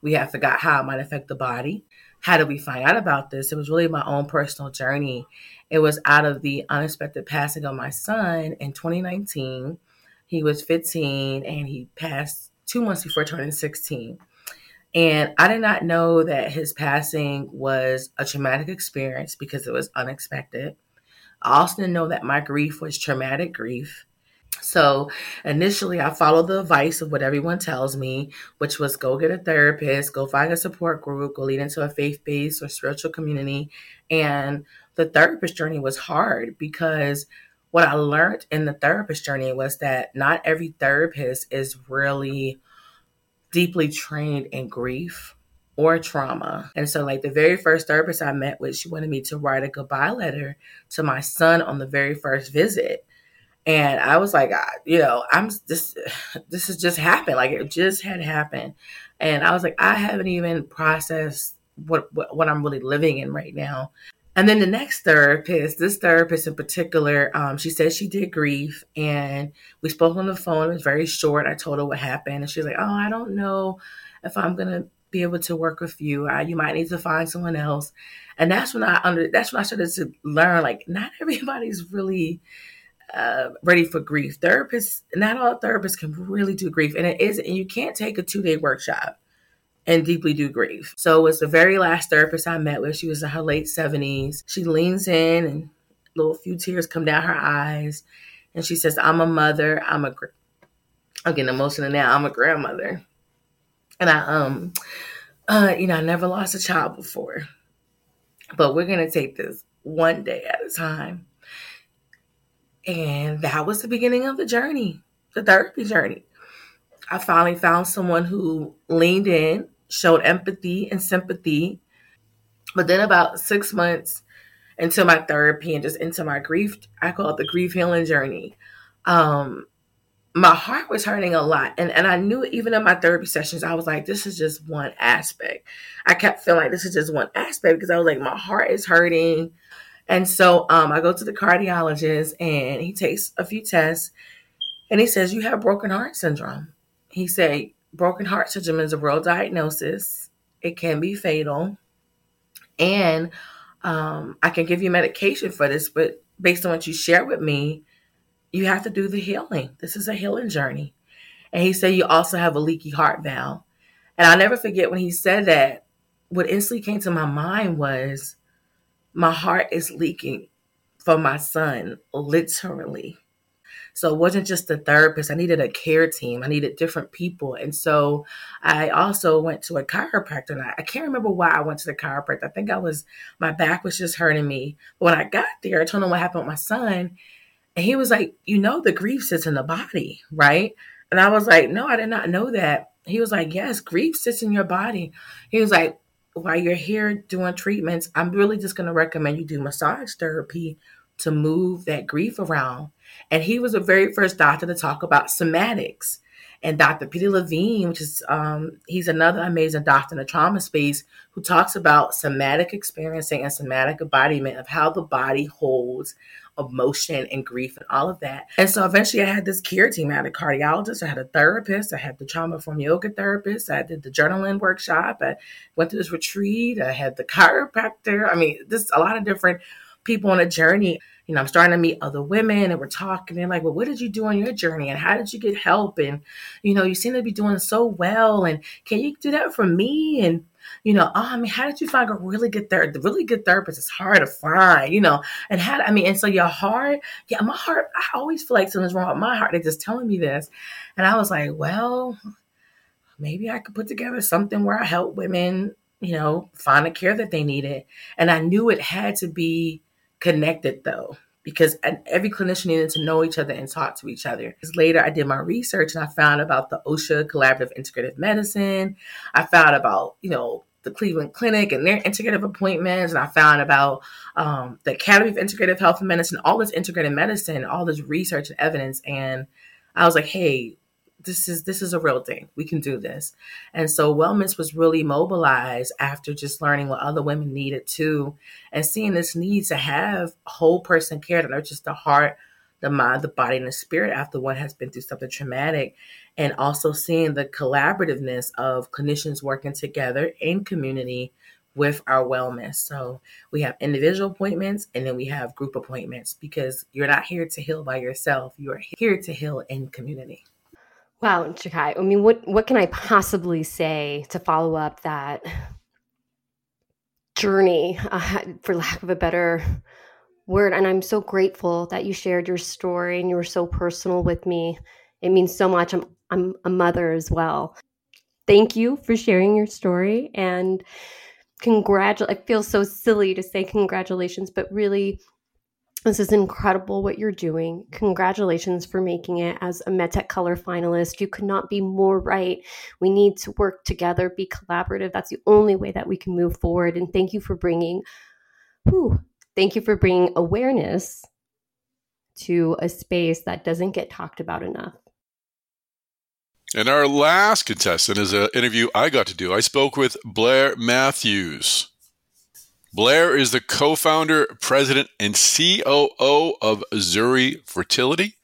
We have forgot how it might affect the body how did we find out about this? It was really my own personal journey. It was out of the unexpected passing of my son in 2019. He was 15 and he passed two months before turning 16. And I did not know that his passing was a traumatic experience because it was unexpected. I also didn't know that my grief was traumatic grief. So initially, I followed the advice of what everyone tells me, which was go get a therapist, go find a support group, go lead into a faith based or spiritual community. And the therapist journey was hard because what I learned in the therapist journey was that not every therapist is really deeply trained in grief or trauma. And so, like the very first therapist I met with, she wanted me to write a goodbye letter to my son on the very first visit. And I was like, you know, I'm this, <sighs> this has just happened. Like it just had happened. And I was like, I haven't even processed what, what, what I'm really living in right now. And then the next therapist, this therapist in particular, um, she said she did grief and we spoke on the phone. It was very short. I told her what happened and she's like, Oh, I don't know if I'm going to be able to work with you. Uh, you might need to find someone else. And that's when I under, that's when I started to learn, like, not <laughs> everybody's really, uh, ready for grief. Therapists, not all therapists can really do grief, and it is, and you can't take a two day workshop and deeply do grieve. So it was the very last therapist I met with. She was in her late seventies. She leans in, and little few tears come down her eyes, and she says, "I'm a mother. I'm a, I'm getting emotional now. I'm a grandmother, and I um, uh, you know, I never lost a child before, but we're gonna take this one day at a time." And that was the beginning of the journey, the therapy journey. I finally found someone who leaned in, showed empathy and sympathy. But then, about six months into my therapy and just into my grief, I call it the grief healing journey. Um, my heart was hurting a lot. And, and I knew even in my therapy sessions, I was like, this is just one aspect. I kept feeling like this is just one aspect because I was like, my heart is hurting. And so um, I go to the cardiologist and he takes a few tests and he says, You have broken heart syndrome. He said, Broken heart syndrome is a real diagnosis, it can be fatal. And um, I can give you medication for this, but based on what you share with me, you have to do the healing. This is a healing journey. And he said, You also have a leaky heart valve. And I'll never forget when he said that, what instantly came to my mind was, my heart is leaking for my son, literally. So it wasn't just the therapist. I needed a care team. I needed different people. And so I also went to a chiropractor. And I, I, can't remember why I went to the chiropractor. I think I was, my back was just hurting me. But when I got there, I told him what happened with my son. And he was like, You know, the grief sits in the body, right? And I was like, No, I did not know that. He was like, Yes, grief sits in your body. He was like, while you're here doing treatments, I'm really just going to recommend you do massage therapy to move that grief around. And he was the very first doctor to talk about somatics. And Dr. Peter Levine, which is um, he's another amazing doctor in the trauma space, who talks about somatic experiencing and somatic embodiment of how the body holds emotion and grief and all of that. And so eventually I had this care team. I had a cardiologist, I had a therapist, I had the trauma from yoga therapist, I did the journaling workshop, I went to this retreat, I had the chiropractor. I mean, just a lot of different people on a journey. You know, I'm starting to meet other women and we're talking and like, well, what did you do on your journey and how did you get help? And, you know, you seem to be doing so well. And can you do that for me? And, you know, oh, I mean, how did you find a really good therapist? The really good therapist is hard to find, you know, and how, I mean, and so your heart, yeah, my heart, I always feel like something's wrong with my heart. They're just telling me this. And I was like, well, maybe I could put together something where I help women, you know, find the care that they needed. And I knew it had to be connected though because every clinician needed to know each other and talk to each other. Because later, I did my research and I found about the Osher Collaborative Integrative Medicine. I found about you know the Cleveland Clinic and their integrative appointments, and I found about um, the Academy of Integrative Health and Medicine, all this integrative medicine, all this research and evidence, and I was like, hey, this is this is a real thing. We can do this. And so Wellness was really mobilized after just learning what other women needed too, and seeing this need to have whole person care that nurtures the heart, the mind, the body, and the spirit after one has been through something traumatic. And also seeing the collaborativeness of clinicians working together in community with our wellness. So we have individual appointments and then we have group appointments because you're not here to heal by yourself. You are here to heal in community. Wow, Chakai. I mean, what what can I possibly say to follow up that journey, uh, for lack of a better word? And I'm so grateful that you shared your story and you were so personal with me. It means so much. I'm I'm a mother as well. Thank you for sharing your story and congratulate. I feel so silly to say congratulations, but really this is incredible what you're doing. Congratulations for making it as a MedTech Color finalist. You could not be more right. We need to work together, be collaborative. That's the only way that we can move forward. And thank you for bringing, whew, thank you for bringing awareness to a space that doesn't get talked about enough. And our last contestant is an interview I got to do. I spoke with Blair Matthews. Blair is the co founder, president, and COO of Zuri Fertility.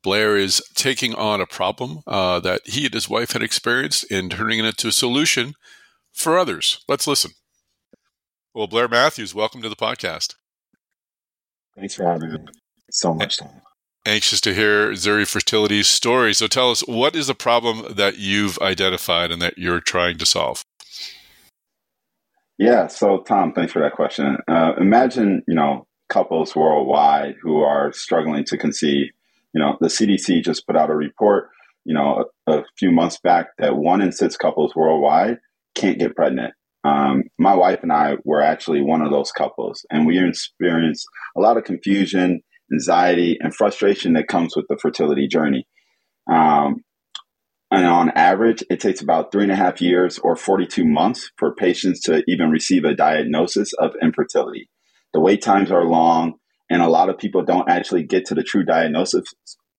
Blair is taking on a problem uh, that he and his wife had experienced and turning it into a solution for others. Let's listen. Well, Blair Matthews, welcome to the podcast. Thanks for having me. So much time. Anxious to hear Zuri Fertility's story. So tell us, what is the problem that you've identified and that you're trying to solve? Yeah. So, Tom, thanks for that question. Uh, imagine, you know, couples worldwide who are struggling to conceive. You know, the CDC just put out a report, you know, a, a few months back that one in six couples worldwide can't get pregnant. Um, my wife and I were actually one of those couples, and we experienced a lot of confusion, anxiety, and frustration that comes with the fertility journey. Um, and on average, it takes about three and a half years or 42 months for patients to even receive a diagnosis of infertility. The wait times are long, and a lot of people don't actually get to the true diagnosis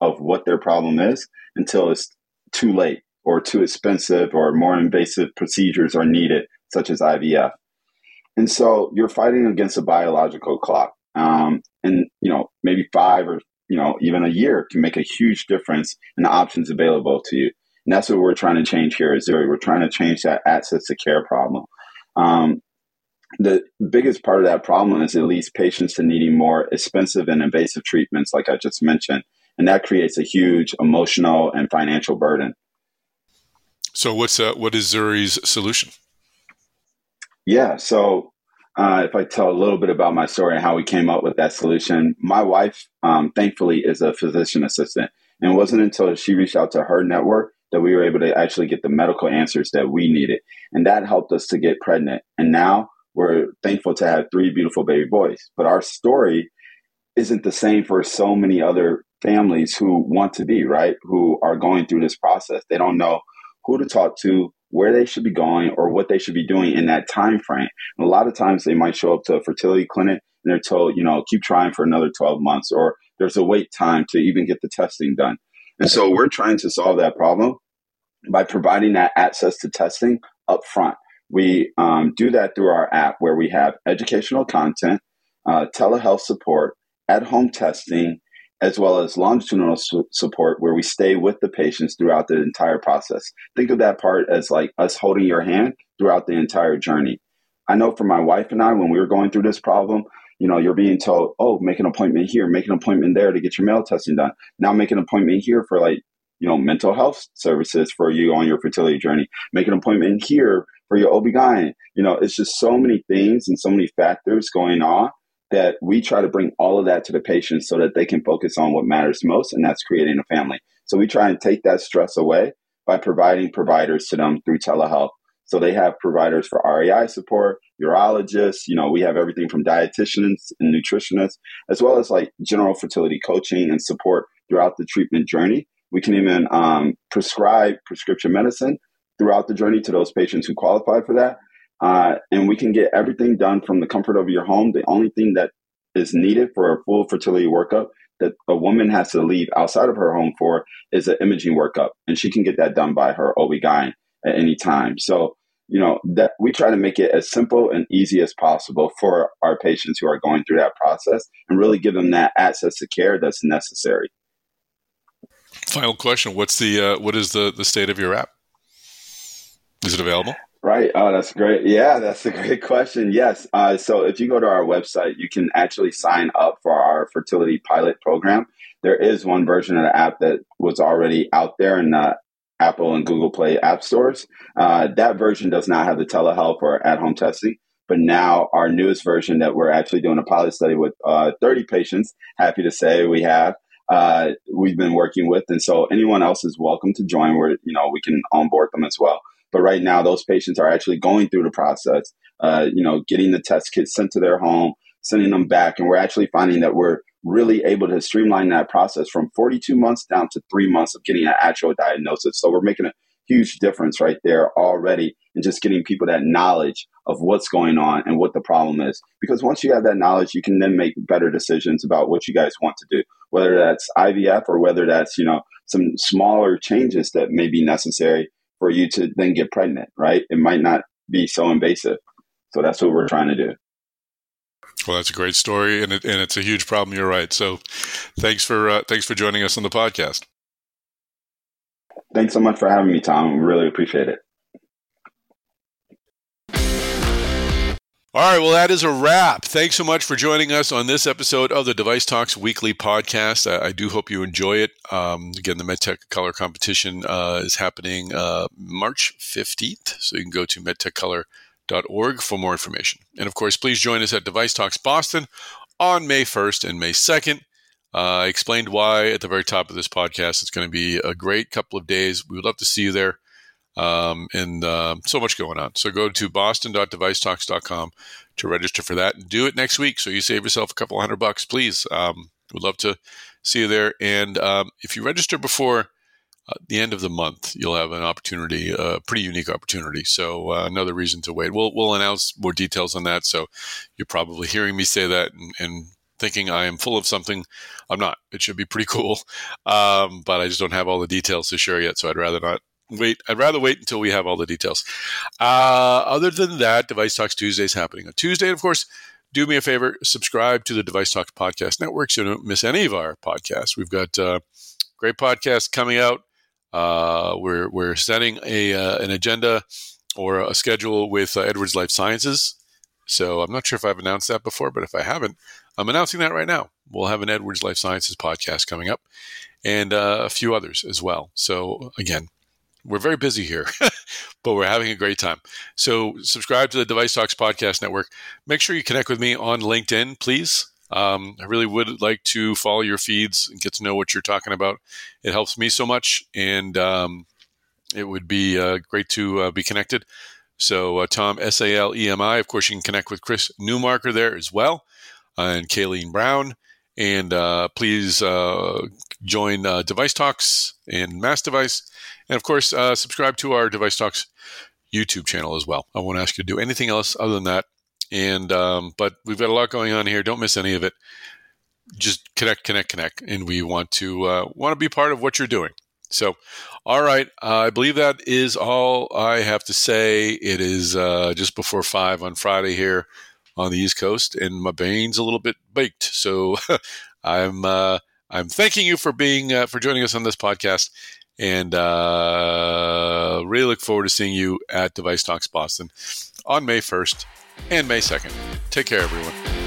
of what their problem is until it's too late or too expensive or more invasive procedures are needed, such as IVF. And so you're fighting against a biological clock. Um, and, you know, maybe five or, you know, even a year can make a huge difference in the options available to you. And that's what we're trying to change here at Zuri. We're trying to change that access to care problem. Um, the biggest part of that problem is it leads patients to needing more expensive and invasive treatments, like I just mentioned. And that creates a huge emotional and financial burden. So, what's uh, what is Zuri's solution? Yeah, so uh, if I tell a little bit about my story and how we came up with that solution, my wife, um, thankfully, is a physician assistant. And it wasn't until she reached out to her network that we were able to actually get the medical answers that we needed. And that helped us to get pregnant. And now we're thankful to have three beautiful baby boys. But our story isn't the same for so many other families who want to be, right? Who are going through this process. They don't know who to talk to, where they should be going, or what they should be doing in that time frame. And a lot of times they might show up to a fertility clinic and they're told, you know, keep trying for another 12 months, or there's a wait time to even get the testing done. And so we're trying to solve that problem by providing that access to testing up front. We um, do that through our app where we have educational content, uh, telehealth support, at home testing, as well as longitudinal su- support where we stay with the patients throughout the entire process. Think of that part as like us holding your hand throughout the entire journey. I know for my wife and I, when we were going through this problem, you know, you're being told, oh, make an appointment here, make an appointment there to get your male testing done. Now make an appointment here for like, you know, mental health services for you on your fertility journey. Make an appointment here for your OB-GYN. You know, it's just so many things and so many factors going on that we try to bring all of that to the patient so that they can focus on what matters most, and that's creating a family. So we try and take that stress away by providing providers to them through telehealth. So they have providers for REI support, urologists, you know, we have everything from dietitians and nutritionists, as well as like general fertility coaching and support throughout the treatment journey. We can even um, prescribe prescription medicine throughout the journey to those patients who qualify for that. Uh, and we can get everything done from the comfort of your home. The only thing that is needed for a full fertility workup that a woman has to leave outside of her home for is an imaging workup, and she can get that done by her OB-GYN at any time. So, you know, that we try to make it as simple and easy as possible for our patients who are going through that process and really give them that access to care that's necessary. Final question: What's the uh, what is the the state of your app? Is it available? Right. Oh, that's great. Yeah, that's a great question. Yes. Uh, so if you go to our website, you can actually sign up for our fertility pilot program. There is one version of the app that was already out there in the Apple and Google Play app stores. Uh, that version does not have the telehealth or at home testing. But now our newest version that we're actually doing a pilot study with uh, 30 patients, happy to say we have, uh, we've been working with. And so anyone else is welcome to join where, you know, we can onboard them as well. But right now, those patients are actually going through the process, uh, you know, getting the test kits sent to their home, sending them back. And we're actually finding that we're really able to streamline that process from 42 months down to three months of getting an actual diagnosis. So we're making a huge difference right there already and just getting people that knowledge of what's going on and what the problem is. Because once you have that knowledge, you can then make better decisions about what you guys want to do, whether that's IVF or whether that's, you know, some smaller changes that may be necessary for you to then get pregnant, right? It might not be so invasive. So that's what we're trying to do. Well, that's a great story, and it, and it's a huge problem. You're right. So, thanks for uh, thanks for joining us on the podcast. Thanks so much for having me, Tom. Really appreciate it. All right, well, that is a wrap. Thanks so much for joining us on this episode of the DeviceTalks Weekly Podcast. I, I do hope you enjoy it. Um, again, the MedTech Color Competition uh, is happening uh, March 15th, so you can go to medtechcolor.org for more information. And of course, please join us at DeviceTalks Boston on May 1st and May 2nd. Uh, I explained why at the very top of this podcast. It's going to be a great couple of days. We would love to see you there um, and uh, so much going on. So go to boston.devicetalks.com to register for that and do it next week so you save yourself a couple hundred bucks, please. Um, we'd love to see you there. And um, if you register before uh, the end of the month, you'll have an opportunity, a pretty unique opportunity. So uh, another reason to wait. We'll we'll announce more details on that. So you're probably hearing me say that and, and thinking I am full of something. I'm not. It should be pretty <laughs> cool, um, but I just don't have all the details to share yet. So I'd rather not wait. I'd rather wait until we have all the details. Uh, other than that, DeviceTalks Tuesday is happening on Tuesday. And of course, do me a favor, subscribe to the DeviceTalks Podcast Network so you don't miss any of our podcasts. We've got uh, great podcasts coming out. Uh, we're, we're setting a, uh, an agenda or a schedule with uh, Edwards Lifesciences. So I'm not sure if I've announced that before, but if I haven't, I'm announcing that right now. We'll have an Edwards Lifesciences podcast coming up and uh, a few others as well. So again, we're very busy here, <laughs> but we're having a great time. So subscribe to the DeviceTalks Podcast Network. Make sure you connect with me on LinkedIn, please. Um, I really would like to follow your feeds and get to know what you're talking about. It helps me so much, and um, it would be uh, great to uh, be connected. So, uh, Tom, S A L E M I. Of course, you can connect with Chris Newmarker there as well, and Kayleen Brown. And uh, please uh, join uh, DeviceTalks and MassDevice and of course, uh, subscribe to our DeviceTalks YouTube channel as well. I won't ask you to do anything else other than that. And um, but we've got a lot going on here. Don't miss any of it. Just connect, connect, connect, and we want to uh, want to be part of what you're doing. So, all right, uh, I believe that is all I have to say. It is uh, just before five on Friday here on the East Coast, and my brain's a little bit baked. So <laughs> I'm uh, I'm thanking you for being uh, for joining us on this podcast, and uh, really look forward to seeing you at DeviceTalks Boston on May 1st and May 2nd. Take care, everyone.